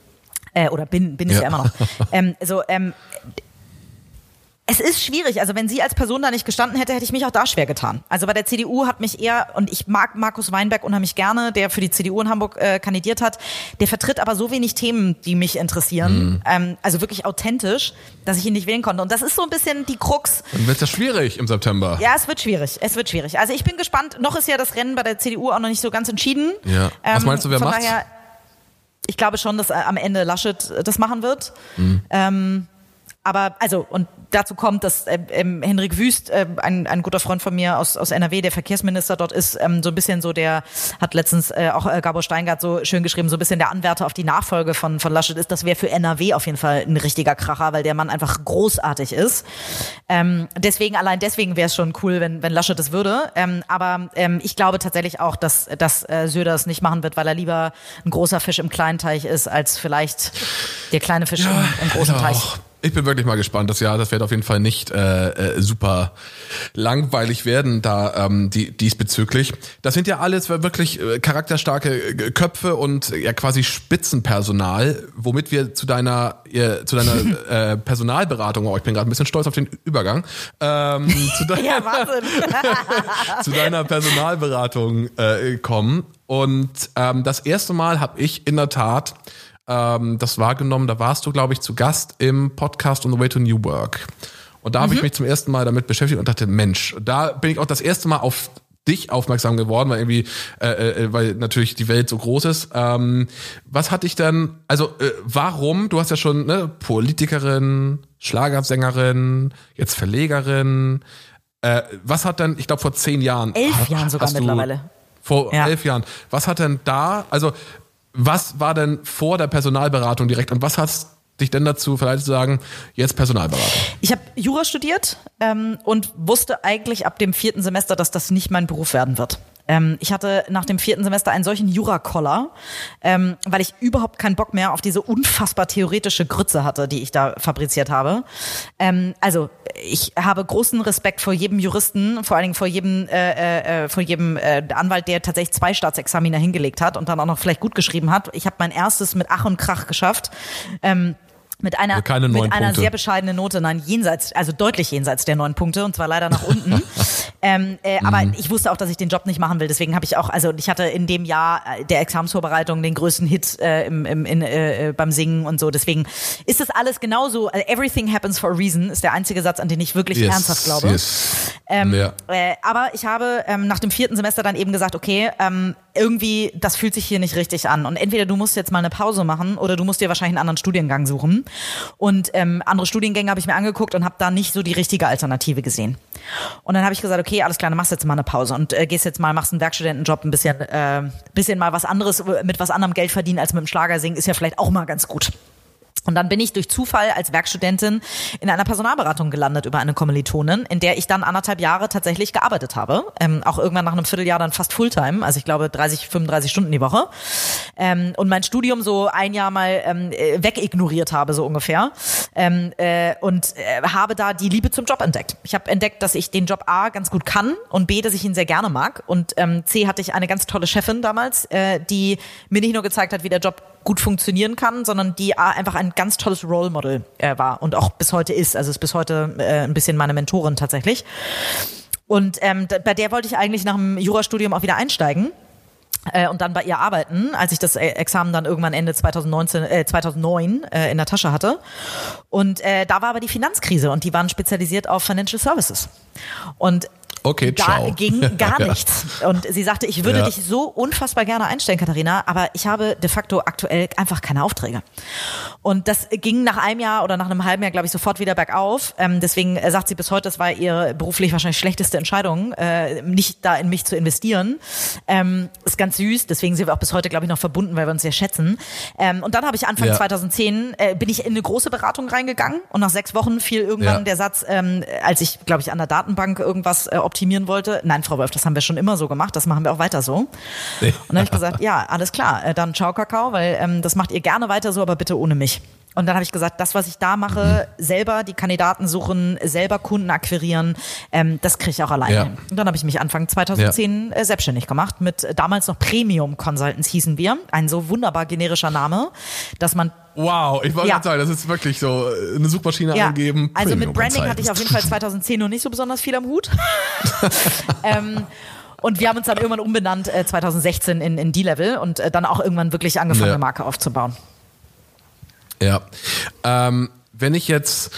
Äh, oder bin, bin ich ja, ja immer noch. ähm, so, ähm, es ist schwierig. Also wenn sie als Person da nicht gestanden hätte, hätte ich mich auch da schwer getan. Also bei der CDU hat mich eher, und ich mag Markus Weinberg unheimlich gerne, der für die CDU in Hamburg äh, kandidiert hat, der vertritt aber so wenig Themen, die mich interessieren. Mhm. Ähm, also wirklich authentisch, dass ich ihn nicht wählen konnte. Und das ist so ein bisschen die Krux. Dann wird es ja schwierig im September. Ja, es wird schwierig. Es wird schwierig. Also ich bin gespannt. Noch ist ja das Rennen bei der CDU auch noch nicht so ganz entschieden. Ja. Was meinst du, wer macht? ich glaube schon, dass äh, am Ende Laschet äh, das machen wird. Mhm. Ähm, aber also und dazu kommt, dass äh, ähm, Henrik Wüst, äh, ein, ein guter Freund von mir aus, aus NRW, der Verkehrsminister dort ist, ähm, so ein bisschen so der, hat letztens äh, auch äh, Gabor Steingart so schön geschrieben, so ein bisschen der Anwärter auf die Nachfolge von, von Laschet ist. Das wäre für NRW auf jeden Fall ein richtiger Kracher, weil der Mann einfach großartig ist. Ähm, deswegen, allein deswegen wäre es schon cool, wenn, wenn Laschet das würde. Ähm, aber ähm, ich glaube tatsächlich auch, dass, dass äh, Söder es nicht machen wird, weil er lieber ein großer Fisch im kleinen Teich ist, als vielleicht der kleine Fisch ja, im, im großen Teich. Ich bin wirklich mal gespannt. Das Jahr, das wird auf jeden Fall nicht äh, äh, super langweilig werden, da ähm, die, diesbezüglich. Das sind ja alles wirklich äh, charakterstarke äh, Köpfe und ja quasi Spitzenpersonal, womit wir zu deiner äh, zu deiner äh, Personalberatung, oh, ich bin gerade ein bisschen stolz auf den Übergang, ähm, zu, de ja, zu deiner Personalberatung äh, kommen. Und ähm, das erste Mal habe ich in der Tat ähm, das wahrgenommen. Da warst du, glaube ich, zu Gast im Podcast On the Way to New Work. Und da habe ich mhm. mich zum ersten Mal damit beschäftigt und dachte, Mensch, da bin ich auch das erste Mal auf dich aufmerksam geworden, weil irgendwie, äh, äh, weil natürlich die Welt so groß ist. Ähm, was hat dich denn, also äh, warum, du hast ja schon ne, Politikerin, Schlagersängerin, jetzt Verlegerin, äh, was hat denn, ich glaube vor zehn Jahren. Elf Jahren sogar mittlerweile. Vor ja. elf Jahren. Was hat denn da, also was war denn vor der Personalberatung direkt und was hast dich denn dazu vielleicht zu sagen, jetzt Personalberatung? Ich habe Jura studiert ähm, und wusste eigentlich ab dem vierten Semester, dass das nicht mein Beruf werden wird. Ähm, ich hatte nach dem vierten Semester einen solchen Jura-Koller, ähm, weil ich überhaupt keinen Bock mehr auf diese unfassbar theoretische Grütze hatte, die ich da fabriziert habe. Ähm, also ich habe großen Respekt vor jedem Juristen, vor allen Dingen vor jedem, äh, äh, vor jedem äh, Anwalt, der tatsächlich zwei Staatsexaminer hingelegt hat und dann auch noch vielleicht gut geschrieben hat. Ich habe mein erstes mit Ach und Krach geschafft. Ähm, mit einer, also mit einer sehr bescheidenen Note, nein, jenseits, also deutlich jenseits der neun Punkte und zwar leider nach unten. ähm, äh, mhm. Aber ich wusste auch, dass ich den Job nicht machen will. Deswegen habe ich auch, also ich hatte in dem Jahr äh, der Examsvorbereitung den größten Hit äh, im, im, in, äh, äh, beim Singen und so. Deswegen ist das alles genauso. Also everything happens for a reason ist der einzige Satz, an den ich wirklich yes, ernsthaft glaube. Yes. Ähm, ja. aber ich habe ähm, nach dem vierten Semester dann eben gesagt, okay, ähm, irgendwie, das fühlt sich hier nicht richtig an. Und entweder du musst jetzt mal eine Pause machen oder du musst dir wahrscheinlich einen anderen Studiengang suchen. Und ähm, andere Studiengänge habe ich mir angeguckt und habe da nicht so die richtige Alternative gesehen. Und dann habe ich gesagt, okay, alles klar, dann machst jetzt mal eine Pause und äh, gehst jetzt mal, machst einen Werkstudentenjob, ein bisschen, äh, bisschen mal was anderes, mit was anderem Geld verdienen als mit dem Schlager singen, ist ja vielleicht auch mal ganz gut. Und dann bin ich durch Zufall als Werkstudentin in einer Personalberatung gelandet über eine Kommilitonin, in der ich dann anderthalb Jahre tatsächlich gearbeitet habe. Ähm, auch irgendwann nach einem Vierteljahr dann fast Fulltime, also ich glaube 30, 35 Stunden die Woche. Ähm, und mein Studium so ein Jahr mal ähm, äh, wegignoriert habe, so ungefähr. Ähm, äh, und äh, habe da die Liebe zum Job entdeckt. Ich habe entdeckt, dass ich den Job A ganz gut kann und B, dass ich ihn sehr gerne mag. Und ähm, C hatte ich eine ganz tolle Chefin damals, äh, die mir nicht nur gezeigt hat, wie der Job gut funktionieren kann, sondern die einfach ein ganz tolles Role Model äh, war und auch bis heute ist. Also ist bis heute äh, ein bisschen meine Mentorin tatsächlich. Und ähm, bei der wollte ich eigentlich nach dem Jurastudium auch wieder einsteigen äh, und dann bei ihr arbeiten, als ich das äh, Examen dann irgendwann Ende 2019, äh, 2009 äh, in der Tasche hatte. Und äh, da war aber die Finanzkrise und die waren spezialisiert auf Financial Services. Und Okay, da ciao. ging gar nichts. Und sie sagte, ich würde Ja. dich so unfassbar gerne einstellen, Katharina, aber ich habe de facto aktuell einfach keine Aufträge. Und das ging nach einem Jahr oder nach einem halben Jahr, glaube ich, sofort wieder bergauf. Ähm, deswegen äh, sagt sie bis heute, das war ihre beruflich wahrscheinlich schlechteste Entscheidung, äh, nicht da in mich zu investieren. Ähm, ist ganz süß, deswegen sind wir auch bis heute, glaube ich, noch verbunden, weil wir uns sehr schätzen. Ähm, und dann habe ich Anfang Ja. 2010, äh, bin ich in eine große Beratung reingegangen und nach sechs Wochen fiel irgendwann Ja. der Satz, ähm, als ich, glaube ich, an der Datenbank irgendwas äh, optimieren wollte. Nein, Frau Wolf, das haben wir schon immer so gemacht, das machen wir auch weiter so. Und dann habe ich gesagt, ja, alles klar, äh, dann ciao Kakao, weil ähm, das macht ihr gerne weiter so, aber bitte ohne mich. Und dann habe ich gesagt, das, was ich da mache, selber die Kandidaten suchen, selber Kunden akquirieren, ähm, das kriege ich auch alleine Ja. Und dann habe ich mich Anfang 2010 äh, selbstständig gemacht mit äh, damals noch Premium Consultants hießen wir. Ein so wunderbar generischer Name, dass man Wow, ich wollte Ja. sagen, das ist wirklich so äh, eine Suchmaschine eingeben. also mit Branding hatte ich auf jeden Fall Consultants. 2010 noch nicht so besonders viel am Hut. ähm, und wir haben uns dann irgendwann umbenannt äh, 2016 in, in D-Level und äh, dann auch irgendwann wirklich angefangen, Ja. eine Marke aufzubauen. Ja. Ähm, wenn ich jetzt,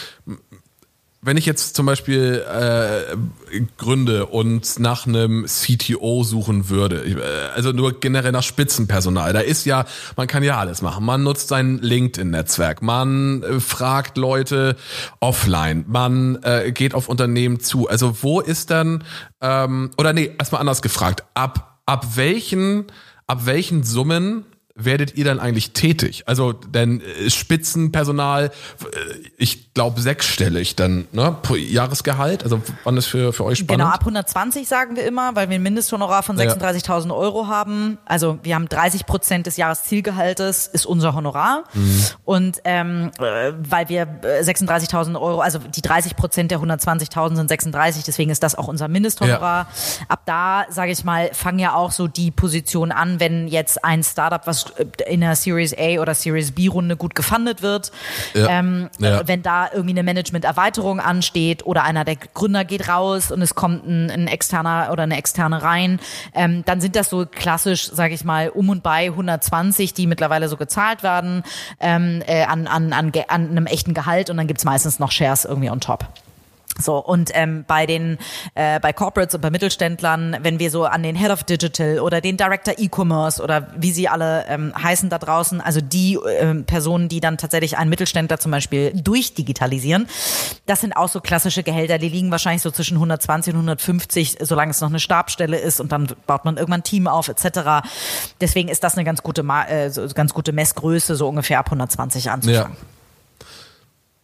wenn ich jetzt zum Beispiel äh, gründe und nach einem CTO suchen würde, äh, also nur generell nach Spitzenpersonal, da ist ja, man kann ja alles machen. Man nutzt sein LinkedIn-Netzwerk, man äh, fragt Leute offline, man äh, geht auf Unternehmen zu. Also wo ist dann, ähm, oder nee, erstmal anders gefragt, ab, ab welchen, ab welchen Summen werdet ihr dann eigentlich tätig? Also denn äh, Spitzenpersonal, äh, ich glaube sechsstellig dann, ne, pro Jahresgehalt. Also wann ist für für euch spannend? Genau, ab 120 sagen wir immer, weil wir ein Mindesthonorar von Ja. 36.000 Euro haben. Also wir haben 30 Prozent des Jahreszielgehaltes ist unser Honorar. Mhm. Und ähm, äh, weil wir äh, 36.000 Euro, also die 30 Prozent der 120.000 sind 36, deswegen ist das auch unser Mindesthonorar. Ab da, sage ich mal, fangen ja auch so die Positionen an, wenn jetzt ein Startup, was in der Series A oder Series B Runde gut gefundet wird, Ja. ähm, Ja. äh, wenn da irgendwie eine Management-Erweiterung ansteht oder einer der Gründer geht raus und es kommt ein, ein externer oder eine externe rein, ähm, dann sind das so klassisch, sage ich mal, um und bei 120, die mittlerweile so gezahlt werden ähm, äh, an, an, an, an einem echten Gehalt und dann gibt's meistens noch Shares irgendwie on top. So, und ähm, bei den äh, bei Corporates und bei Mittelständlern, wenn wir so an den Head of Digital oder den Director E-Commerce oder wie sie alle ähm, heißen da draußen, also die ähm, Personen, die dann tatsächlich einen Mittelständler zum Beispiel durchdigitalisieren, das sind auch so klassische Gehälter, die liegen wahrscheinlich so zwischen 120 und 150, solange es noch eine Stabstelle ist und dann baut man irgendwann ein Team auf etc. Deswegen ist das eine ganz gute Ma äh, so, ganz gute Messgröße, so ungefähr ab 120 anzufangen.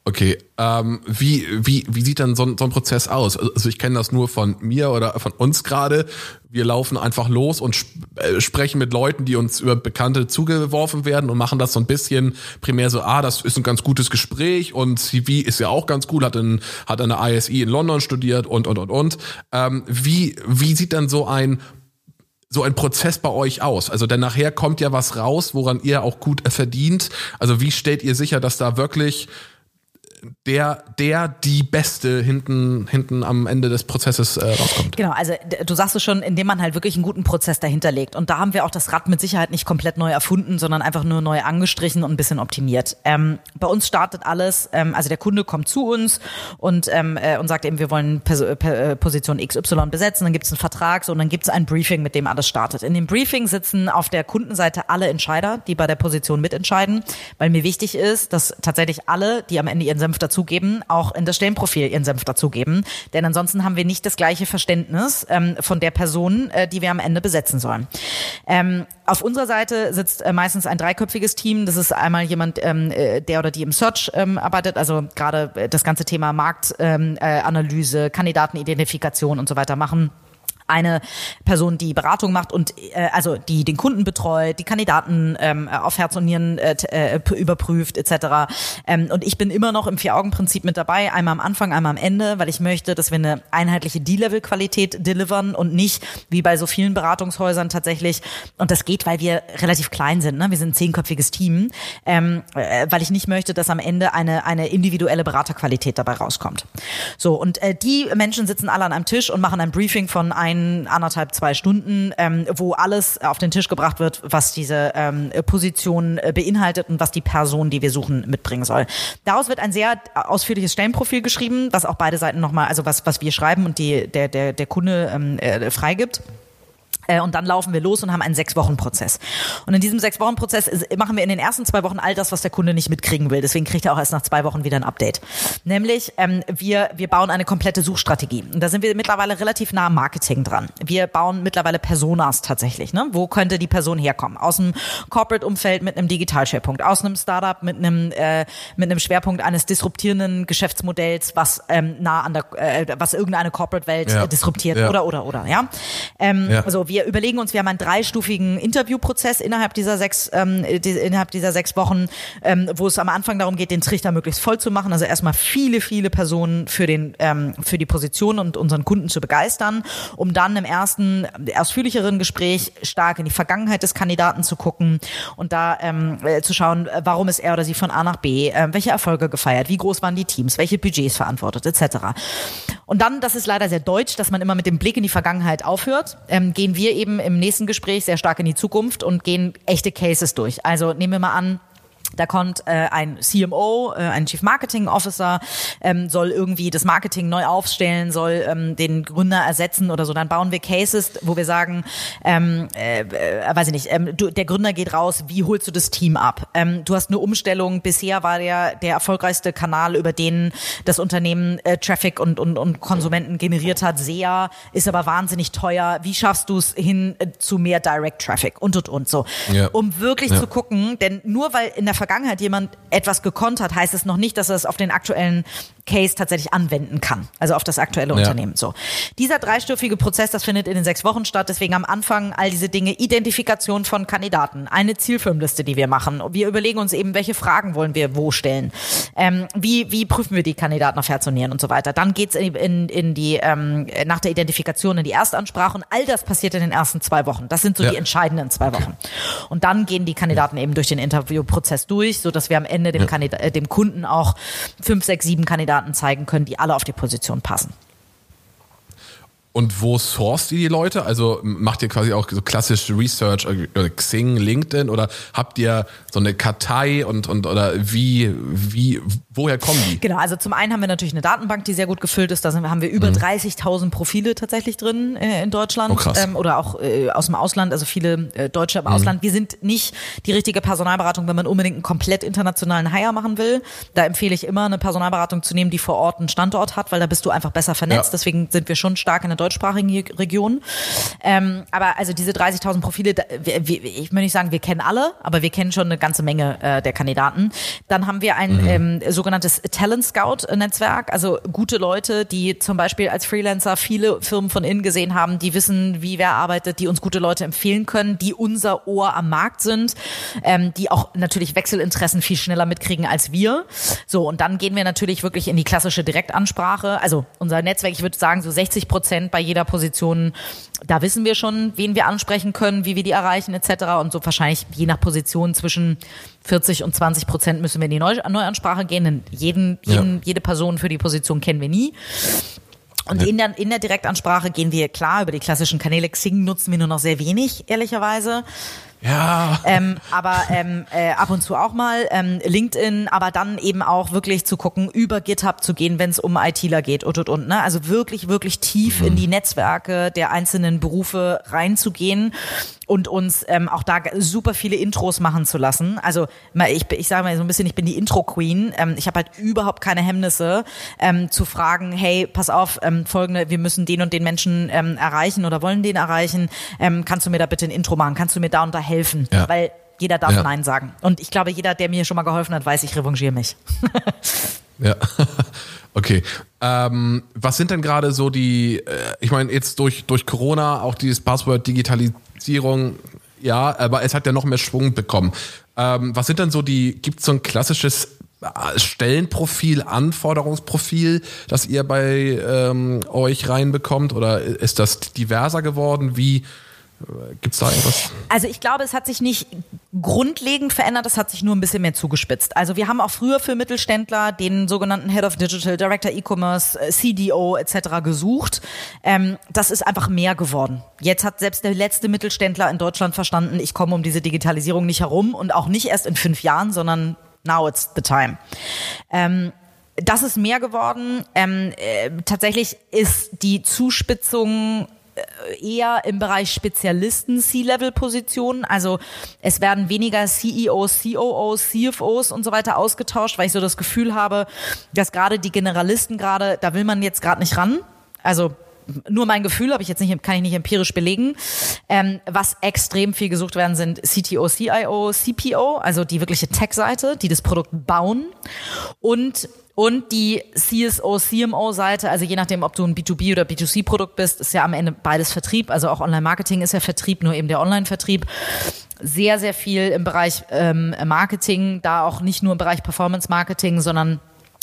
Okay, ähm, wie, wie, wie sieht dann so ein, so ein Prozess aus? Also ich kenne das nur von mir oder von uns gerade. Wir laufen einfach los und sp äh, sprechen mit Leuten, die uns über Bekannte zugeworfen werden und machen das so ein bisschen primär so, ah, das ist ein ganz gutes Gespräch und CV ist ja auch ganz cool, hat, in, hat an der ISE in London studiert und, und, und, und. Ähm, wie, wie sieht dann so ein so ein Prozess bei euch aus? Also denn nachher kommt ja was raus, woran ihr auch gut verdient. Also wie stellt ihr sicher, dass da wirklich der, der, die Beste hinten, hinten am Ende des Prozesses äh, rauskommt? Genau, also du sagst es schon, indem man halt wirklich einen guten Prozess dahinter legt. Und da haben wir auch das Rad mit Sicherheit nicht komplett neu erfunden, sondern einfach nur neu angestrichen und ein bisschen optimiert. Ähm, bei uns startet alles, ähm, also der Kunde kommt zu uns und, ähm, äh, und sagt eben, wir wollen Pers per, äh, Position XY besetzen, dann gibt es einen Vertrag so, und dann gibt es ein Briefing, mit dem alles startet. In dem Briefing sitzen auf der Kundenseite alle Entscheider, die bei der Position mitentscheiden, weil mir wichtig ist, dass tatsächlich alle, die am Ende ihren Senf dazugeben, auch in das Stellenprofil ihren Senf dazugeben. Denn ansonsten haben wir nicht das gleiche Verständnis ähm, von der Person, äh, die wir am Ende besetzen sollen. Ähm, auf unserer Seite sitzt äh, meistens ein dreiköpfiges Team. Das ist einmal jemand, ähm, äh, der oder die im Search ähm, arbeitet, also gerade äh, das ganze Thema Marktanalyse, ähm, äh, Kandidatenidentifikation und so weiter machen eine Person, die Beratung macht und äh, also die den Kunden betreut, die Kandidaten ähm, auf Herz und Nieren äh, äh, überprüft etc. Ähm, und ich bin immer noch im Vier-Augen-Prinzip mit dabei, einmal am Anfang, einmal am Ende, weil ich möchte, dass wir eine einheitliche D-Level-Qualität delivern und nicht wie bei so vielen Beratungshäusern tatsächlich. Und das geht, weil wir relativ klein sind. Ne? Wir sind ein zehnköpfiges Team, ähm, äh, weil ich nicht möchte, dass am Ende eine eine individuelle Beraterqualität dabei rauskommt. So und äh, die Menschen sitzen alle an einem Tisch und machen ein Briefing von ein ein, anderthalb, zwei Stunden, ähm, wo alles auf den Tisch gebracht wird, was diese ähm, Position äh, beinhaltet und was die Person, die wir suchen, mitbringen soll. Daraus wird ein sehr ausführliches Stellenprofil geschrieben, was auch beide Seiten nochmal, also was, was wir schreiben und die, der, der, der Kunde ähm, äh, freigibt. Äh, und dann laufen wir los und haben einen Sechs-Wochen-Prozess. Und in diesem Sechs-Wochen-Prozess machen wir in den ersten zwei Wochen all das, was der Kunde nicht mitkriegen will. Deswegen kriegt er auch erst nach zwei Wochen wieder ein Update. Nämlich, ähm, wir, wir bauen eine komplette Suchstrategie. Und da sind wir mittlerweile relativ nah am Marketing dran. Wir bauen mittlerweile Personas tatsächlich. Ne? Wo könnte die Person herkommen? Aus einem Corporate-Umfeld mit einem Digitalschwerpunkt, aus einem Startup mit einem, äh, mit einem Schwerpunkt eines disruptierenden Geschäftsmodells, was ähm, nah an der, äh, was irgendeine Corporate-Welt ja. disruptiert ja. oder, oder, oder, ja. Ähm, ja. Also wir wir überlegen uns, wir haben einen dreistufigen Interviewprozess innerhalb dieser sechs, ähm, die, innerhalb dieser sechs Wochen, ähm, wo es am Anfang darum geht, den Trichter möglichst voll zu machen. Also erstmal viele, viele Personen für den, ähm, für die Position und unseren Kunden zu begeistern, um dann im ersten, ausführlicheren Gespräch stark in die Vergangenheit des Kandidaten zu gucken und da ähm, äh, zu schauen, warum ist er oder sie von A nach B, äh, welche Erfolge gefeiert, wie groß waren die Teams, welche Budgets verantwortet, etc. Und dann, das ist leider sehr deutsch, dass man immer mit dem Blick in die Vergangenheit aufhört, ähm, gehen wir wir eben im nächsten Gespräch sehr stark in die Zukunft und gehen echte Cases durch. Also nehmen wir mal an, da kommt äh, ein CMO, äh, ein Chief Marketing Officer, ähm, soll irgendwie das Marketing neu aufstellen, soll ähm, den Gründer ersetzen oder so. Dann bauen wir Cases, wo wir sagen, ähm, äh, äh, weiß ich nicht, ähm, du, der Gründer geht raus, wie holst du das Team ab? Ähm, du hast eine Umstellung. Bisher war der der erfolgreichste Kanal, über den das Unternehmen äh, Traffic und, und, und Konsumenten generiert hat, sehr, ist aber wahnsinnig teuer. Wie schaffst du es hin äh, zu mehr Direct Traffic und und und so, ja. um wirklich ja. zu gucken, denn nur weil in der Vergangenheit jemand etwas gekonnt hat, heißt es noch nicht, dass er es auf den aktuellen Case tatsächlich anwenden kann. Also auf das aktuelle ja. Unternehmen. So. Dieser dreistufige Prozess, das findet in den sechs Wochen statt. Deswegen am Anfang all diese Dinge, Identifikation von Kandidaten, eine Zielfirmenliste, die wir machen. Wir überlegen uns eben, welche Fragen wollen wir wo stellen. Ähm, wie, wie prüfen wir die Kandidaten auf Herz und Nieren und so weiter. Dann geht's in, in, in die, ähm, nach der Identifikation in die Erstansprache und all das passiert in den ersten zwei Wochen. Das sind so ja. die entscheidenden zwei Wochen. Und dann gehen die Kandidaten eben durch den Interviewprozess durch, so dass wir am Ende dem, ja. Kandidat, äh, dem Kunden auch fünf, sechs, sieben Kandidaten zeigen können, die alle auf die Position passen. Und wo sourced ihr die Leute? Also macht ihr quasi auch so klassisch Research, äh, Xing, LinkedIn oder habt ihr so eine Kartei und, und oder wie, wie, woher kommen die? Genau, also zum einen haben wir natürlich eine Datenbank, die sehr gut gefüllt ist. Da haben wir über mhm. 30.000 Profile tatsächlich drin äh, in Deutschland oh, krass. Ähm, oder auch äh, aus dem Ausland, also viele äh, Deutsche im mhm. Ausland. Wir sind nicht die richtige Personalberatung, wenn man unbedingt einen komplett internationalen Hire machen will. Da empfehle ich immer eine Personalberatung zu nehmen, die vor Ort einen Standort hat, weil da bist du einfach besser vernetzt. Ja. Deswegen sind wir schon stark in der deutschsprachigen Region. Ähm, aber also diese 30.000 Profile, wir, ich möchte nicht sagen, wir kennen alle, aber wir kennen schon eine ganze Menge äh, der Kandidaten. Dann haben wir ein mhm. ähm, sogenanntes Talent Scout Netzwerk, also gute Leute, die zum Beispiel als Freelancer viele Firmen von innen gesehen haben, die wissen, wie wer arbeitet, die uns gute Leute empfehlen können, die unser Ohr am Markt sind, ähm, die auch natürlich Wechselinteressen viel schneller mitkriegen als wir. So, und dann gehen wir natürlich wirklich in die klassische Direktansprache. Also unser Netzwerk, ich würde sagen, so 60 Prozent bei jeder Position, da wissen wir schon, wen wir ansprechen können, wie wir die erreichen, etc. Und so wahrscheinlich je nach Position zwischen 40 und 20 Prozent müssen wir in die Neu Neuansprache gehen, denn jeden, jeden, ja. jede Person für die Position kennen wir nie. Und in der, in der Direktansprache gehen wir klar über die klassischen Kanäle. Xing nutzen wir nur noch sehr wenig, ehrlicherweise. Ja. Ähm, aber ähm, äh, ab und zu auch mal ähm, LinkedIn, aber dann eben auch wirklich zu gucken, über GitHub zu gehen, wenn es um ITler geht und und und. Ne? Also wirklich, wirklich tief in die Netzwerke der einzelnen Berufe reinzugehen und uns ähm, auch da super viele Intros machen zu lassen. Also ich, ich sage mal so ein bisschen, ich bin die Intro-Queen. Ähm, ich habe halt überhaupt keine Hemmnisse ähm, zu fragen, hey, pass auf, ähm, folgende, wir müssen den und den Menschen ähm, erreichen oder wollen den erreichen. Ähm, kannst du mir da bitte ein Intro machen? Kannst du mir da und da helfen? Ja. Weil jeder darf Ja. Nein sagen. Und ich glaube, jeder, der mir schon mal geholfen hat, weiß, ich revanchiere mich. Ja. Okay. Ähm, was sind denn gerade so die, äh, ich meine, jetzt durch, durch Corona, auch dieses Passwort Digitalisierung, ja, aber es hat ja noch mehr Schwung bekommen. Ähm, was sind denn so die, gibt es so ein klassisches äh, Stellenprofil, Anforderungsprofil, das ihr bei ähm, euch reinbekommt? Oder ist das diverser geworden? Wie gibt es da irgendwas? Also ich glaube, es hat sich nicht grundlegend verändert, es hat sich nur ein bisschen mehr zugespitzt. Also wir haben auch früher für Mittelständler den sogenannten Head of Digital, Director E-Commerce, äh, CDO etc. gesucht. Ähm, das ist einfach mehr geworden. Jetzt hat selbst der letzte Mittelständler in Deutschland verstanden, ich komme um diese Digitalisierung nicht herum und auch nicht erst in fünf Jahren, sondern now it's the time. Ähm, das ist mehr geworden. Ähm, äh, tatsächlich ist die Zuspitzung eher im Bereich Spezialisten C-Level-Positionen. Also es werden weniger CEOs, COOs, CFOs und so weiter ausgetauscht, weil ich so das Gefühl habe, dass gerade die Generalisten gerade, da will man jetzt gerade nicht ran. Also nur mein Gefühl, habe ich jetzt nicht, kann ich nicht empirisch belegen. Ähm, was extrem viel gesucht werden, sind CTO, CIO, CPO, also die wirkliche Tech-Seite, die das Produkt bauen und und die CSO, CMO-Seite, also je nachdem, ob du ein B2B oder B2C-Produkt bist, ist ja am Ende beides Vertrieb. Also auch Online-Marketing ist ja Vertrieb, nur eben der Online-Vertrieb. Sehr, sehr viel im Bereich ähm, Marketing, da auch nicht nur im Bereich Performance-Marketing, sondern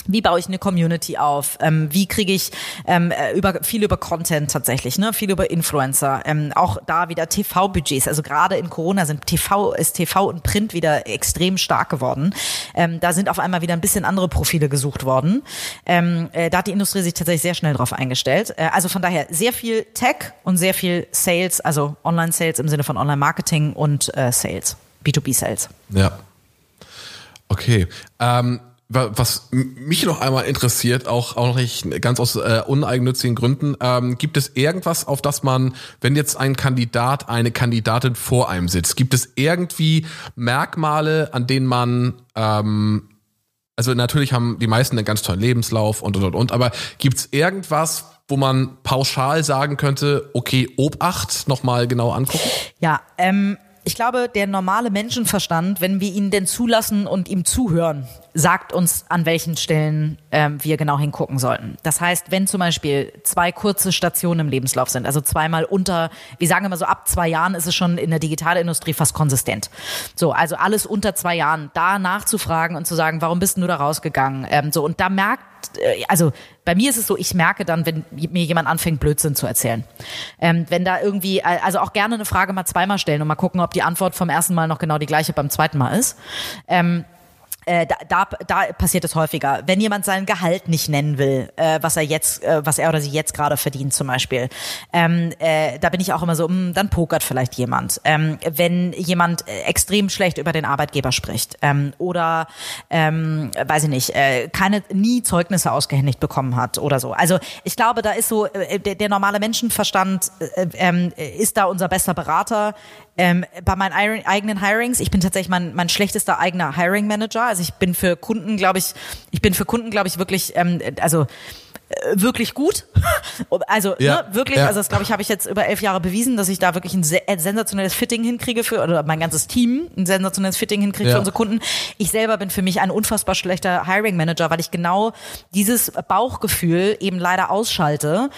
wie baue ich eine Community auf? Ähm, wie kriege ich ähm, äh, über viel über Content tatsächlich, ne? Viel über Influencer. Ähm, auch da wieder TV-Budgets. Also gerade in Corona sind TV ist TV und Print wieder extrem stark geworden. Ähm, da sind auf einmal wieder ein bisschen andere Profile gesucht worden. Ähm, äh, da hat die Industrie sich tatsächlich sehr schnell drauf eingestellt. Äh, also von daher sehr viel Tech und sehr viel Sales, also Online-Sales im Sinne von Online-Marketing und äh, Sales, B2B-Sales. Ja. Okay. Ähm, was mich noch einmal interessiert, auch, auch nicht ganz aus äh, uneigennützigen Gründen, ähm, gibt es irgendwas, auf das man, wenn jetzt ein Kandidat, eine Kandidatin vor einem sitzt, gibt es irgendwie Merkmale, an denen man ähm, also natürlich haben die meisten einen ganz tollen Lebenslauf und und und, und aber gibt es irgendwas, wo man pauschal sagen könnte, okay, Obacht, nochmal genau angucken? Ja, ähm, ich glaube, der normale Menschenverstand, wenn wir ihn denn zulassen und ihm zuhören, sagt uns, an welchen Stellen ähm, wir genau hingucken sollten. Das heißt, wenn zum Beispiel zwei kurze Stationen im Lebenslauf sind, also zweimal unter, wir sagen immer so, ab zwei Jahren ist es schon in der Digitalindustrie fast konsistent. So, also alles unter zwei Jahren, da nachzufragen und zu sagen, warum bist du da rausgegangen? Ähm, so, und da merkt also bei mir ist es so, ich merke dann, wenn mir jemand anfängt, Blödsinn zu erzählen. Ähm, wenn da irgendwie, äh, also auch gerne eine Frage mal zweimal stellen und mal gucken, ob die Antwort vom ersten Mal noch genau die gleiche beim zweiten Mal ist. Ähm, äh, da, da, da passiert es häufiger. Wenn jemand sein Gehalt nicht nennen will, äh, was er jetzt, äh, was er oder sie jetzt gerade verdient zum Beispiel, ähm, äh, da bin ich auch immer so, mh, dann pokert vielleicht jemand. Ähm, wenn jemand äh, extrem schlecht über den Arbeitgeber spricht ähm, oder, ähm, weiß ich nicht, äh, keine nie Zeugnisse ausgehändigt bekommen hat oder so. Also ich glaube, da ist so äh, der, der normale Menschenverstand äh, ähm, ist da unser bester Berater. Ähm, bei meinen Hiring- eigenen Hirings, ich bin tatsächlich mein, mein schlechtester eigener Hiring Manager. Also ich bin für Kunden, glaube ich, ich bin für Kunden, glaube ich, wirklich, ähm, also äh, wirklich gut. Also Ja, ne, wirklich, ja. also das glaube ich, habe ich jetzt über elf Jahre bewiesen, dass ich da wirklich ein se- sensationelles Fitting hinkriege für, oder mein ganzes Team ein sensationelles Fitting hinkriegt Ja. für unsere Kunden. Ich selber bin für mich ein unfassbar schlechter Hiring Manager, weil ich genau dieses Bauchgefühl eben leider ausschalte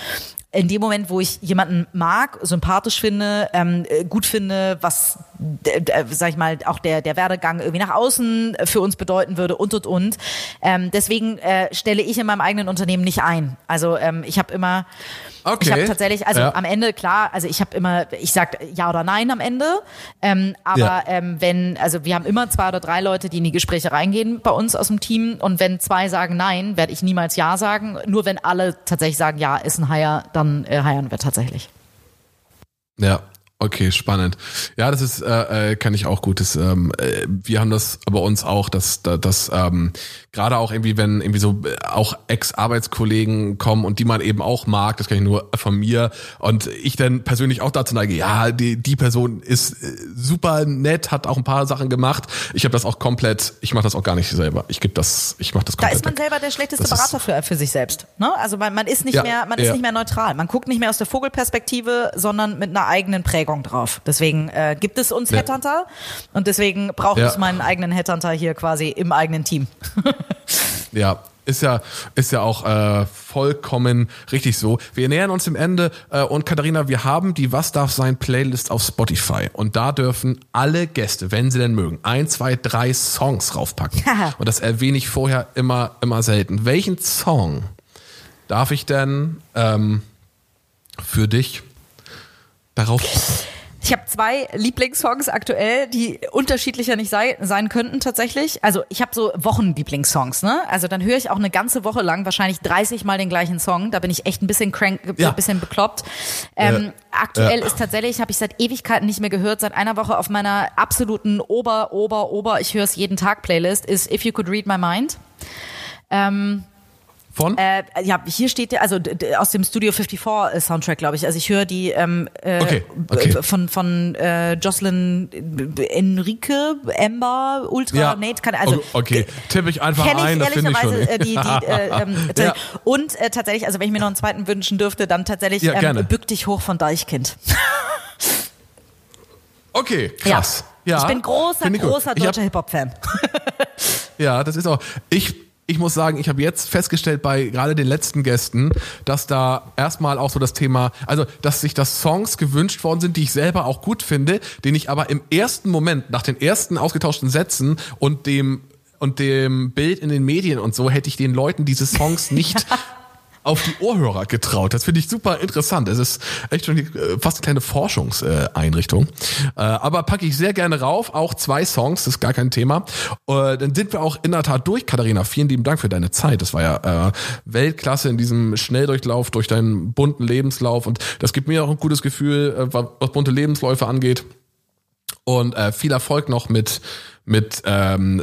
in dem Moment, wo ich jemanden mag, sympathisch finde, ähm, äh, gut finde, was, äh, sag ich mal, auch der, der Werdegang irgendwie nach außen äh, für uns bedeuten würde und, und, und. Ähm, deswegen äh, stelle ich in meinem eigenen Unternehmen nicht ein. Also ähm, ich habe immer, Okay. ich habe tatsächlich, also Ja. am Ende, klar, also ich habe immer, ich sag ja oder nein am Ende, ähm, aber Ja. ähm, wenn, also wir haben immer zwei oder drei Leute, die in die Gespräche reingehen bei uns aus dem Team und wenn zwei sagen nein, werde ich niemals ja sagen. Nur wenn alle tatsächlich sagen, ja, ist ein Hire, dann äh, hiren wir tatsächlich. Ja. Okay, spannend. Ja, das ist, äh, äh kann ich auch gut. Das, ähm, äh, wir haben das bei uns auch, dass, dass ähm, gerade auch irgendwie, wenn irgendwie so äh, auch Ex-Arbeitskollegen kommen und die man eben auch mag, das kann ich nur von mir und ich dann persönlich auch dazu neige, ja, die, die Person ist super nett, hat auch ein paar Sachen gemacht. Ich habe das auch komplett, ich mache das auch gar nicht selber. Ich gebe das, ich mache das komplett. Da ist man weg. selber der schlechteste das Berater für, für sich selbst. Ne? Also man, man ist nicht ja, mehr, man ja. ist nicht mehr neutral. Man guckt nicht mehr aus der Vogelperspektive, sondern mit einer eigenen Prägung Prägung drauf. Deswegen äh, gibt es uns ja. Headhunter und deswegen brauche ja. ich meinen eigenen Headhunter hier quasi im eigenen Team. ja, ist ja, ist ja auch äh, vollkommen richtig so. Wir nähern uns dem Ende äh, und Katharina, wir haben die Was darf sein Playlist auf Spotify und da dürfen alle Gäste, wenn sie denn mögen, ein, zwei, drei Songs raufpacken. und das erwähne ich vorher immer, immer selten. Welchen Song darf ich denn ähm, für dich darauf? Ich habe zwei Lieblingssongs aktuell, die unterschiedlicher nicht sei, sein könnten tatsächlich. Also ich habe so Wochenlieblingssongs, ne? Also dann höre ich auch eine ganze Woche lang wahrscheinlich 30 Mal den gleichen Song. Da bin ich echt ein bisschen crank, ja. ein bisschen bekloppt. Ähm, ja. Aktuell ja. ist tatsächlich, habe ich seit Ewigkeiten nicht mehr gehört, seit einer Woche auf meiner absoluten Ober, Ober, Ober, ich höre es jeden Tag Playlist, ist If You Could Read My Mind. Ähm, von? Äh, ja, hier steht also aus dem Studio 54 äh, Soundtrack, glaube ich. Also ich höre die ähm, äh, okay, okay. von von äh, Jocelyn Enrique, Ember, Ultra, ja. Nate, kann also okay, tippe ich einfach kenn ich ein, das finde ich schon. Äh, die, die, äh, ähm, ja. Und äh, tatsächlich, also wenn ich mir noch einen zweiten wünschen dürfte, dann tatsächlich ja, ähm, Bück dich hoch von Deichkind. okay, krass. Ja. Ich bin großer, großer deutscher Hip-Hop-Fan. ja, das ist auch. Ich ich muss sagen, ich habe jetzt festgestellt bei gerade den letzten Gästen, dass da erstmal auch so das Thema, also dass sich das Songs gewünscht worden sind, die ich selber auch gut finde, den ich aber im ersten Moment, nach den ersten ausgetauschten Sätzen und dem und dem Bild in den Medien und so hätte ich den Leuten diese Songs nicht auf die Ohrhörer getraut. Das finde ich super interessant. Es ist echt schon die, äh, fast eine kleine Forschungseinrichtung. Äh, aber packe ich sehr gerne rauf. Auch zwei Songs, das ist gar kein Thema. Äh, dann sind wir auch in der Tat durch, Katharina. Vielen lieben Dank für deine Zeit. Das war ja Weltklasse in diesem Schnelldurchlauf durch deinen bunten Lebenslauf. Und das gibt mir auch ein gutes Gefühl, was bunte Lebensläufe angeht. Und viel Erfolg noch mit, mit ähm,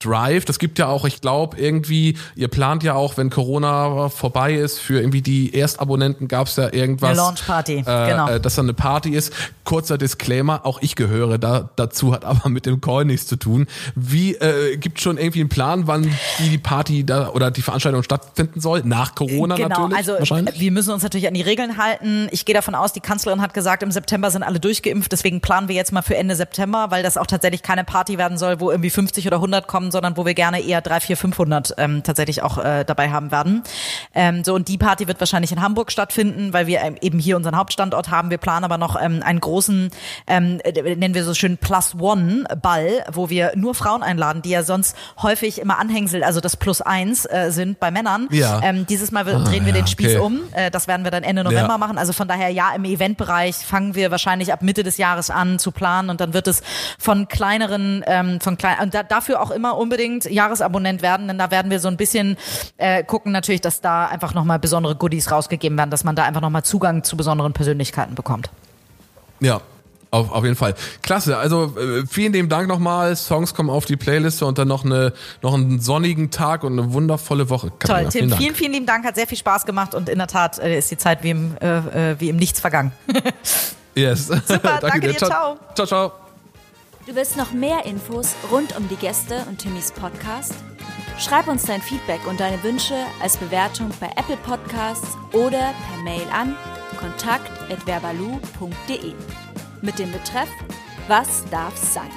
Drive, das gibt ja auch, ich glaube, irgendwie, ihr plant ja auch, wenn Corona vorbei ist, für irgendwie die Erstabonnenten gab es ja irgendwas. Eine Launchparty, äh, genau. Äh, dass da eine Party ist. Kurzer Disclaimer, auch ich gehöre da dazu, hat aber mit dem Call nichts zu tun. Wie, äh, gibt schon irgendwie einen Plan, wann die, die Party da oder die Veranstaltung stattfinden soll? Nach Corona genau, natürlich? Also wahrscheinlich? wir müssen uns natürlich an die Regeln halten. Ich gehe davon aus, die Kanzlerin hat gesagt, im September sind alle durchgeimpft, deswegen planen wir jetzt mal für Ende September, weil das auch tatsächlich keine Party werden soll, wo irgendwie 50 oder 100 kommen haben, sondern wo wir gerne eher 3, 4, 500 ähm, tatsächlich auch äh, dabei haben werden. Ähm, so und die Party wird wahrscheinlich in Hamburg stattfinden, weil wir ähm, eben hier unseren Hauptstandort haben. Wir planen aber noch ähm, einen großen, ähm, äh, nennen wir so schön Plus One Ball, wo wir nur Frauen einladen, die ja sonst häufig immer Anhängsel, also das Plus Eins äh, sind bei Männern. Ja. Ähm, dieses Mal ah, drehen wir ja, den Spieß okay. um. Äh, das werden wir dann Ende November ja. machen. Also von daher ja, im Eventbereich fangen wir wahrscheinlich ab Mitte des Jahres an zu planen und dann wird es von kleineren, ähm, von klein und da, dafür auch immer unbedingt Jahresabonnent werden, denn da werden wir so ein bisschen äh, gucken natürlich, dass da einfach nochmal besondere Goodies rausgegeben werden, dass man da einfach nochmal Zugang zu besonderen Persönlichkeiten bekommt. Ja, auf, auf jeden Fall. Klasse. Also äh, vielen lieben Dank nochmal. Songs kommen auf die Playliste und dann noch, eine, noch einen sonnigen Tag und eine wundervolle Woche. Katharina, Toll, Tim. Vielen, vielen, vielen lieben Dank. Hat sehr viel Spaß gemacht und in der Tat äh, ist die Zeit wie im, äh, äh wie im Nichts vergangen. yes. Super, danke, danke dir. Ciao. Ciao, ciao. Du willst noch mehr Infos rund um die Gäste und Timmys Podcast? Schreib uns dein Feedback und deine Wünsche als Bewertung bei Apple Podcasts oder per Mail an kontakt@verbalu.de mit dem Betreff Was darf's sein?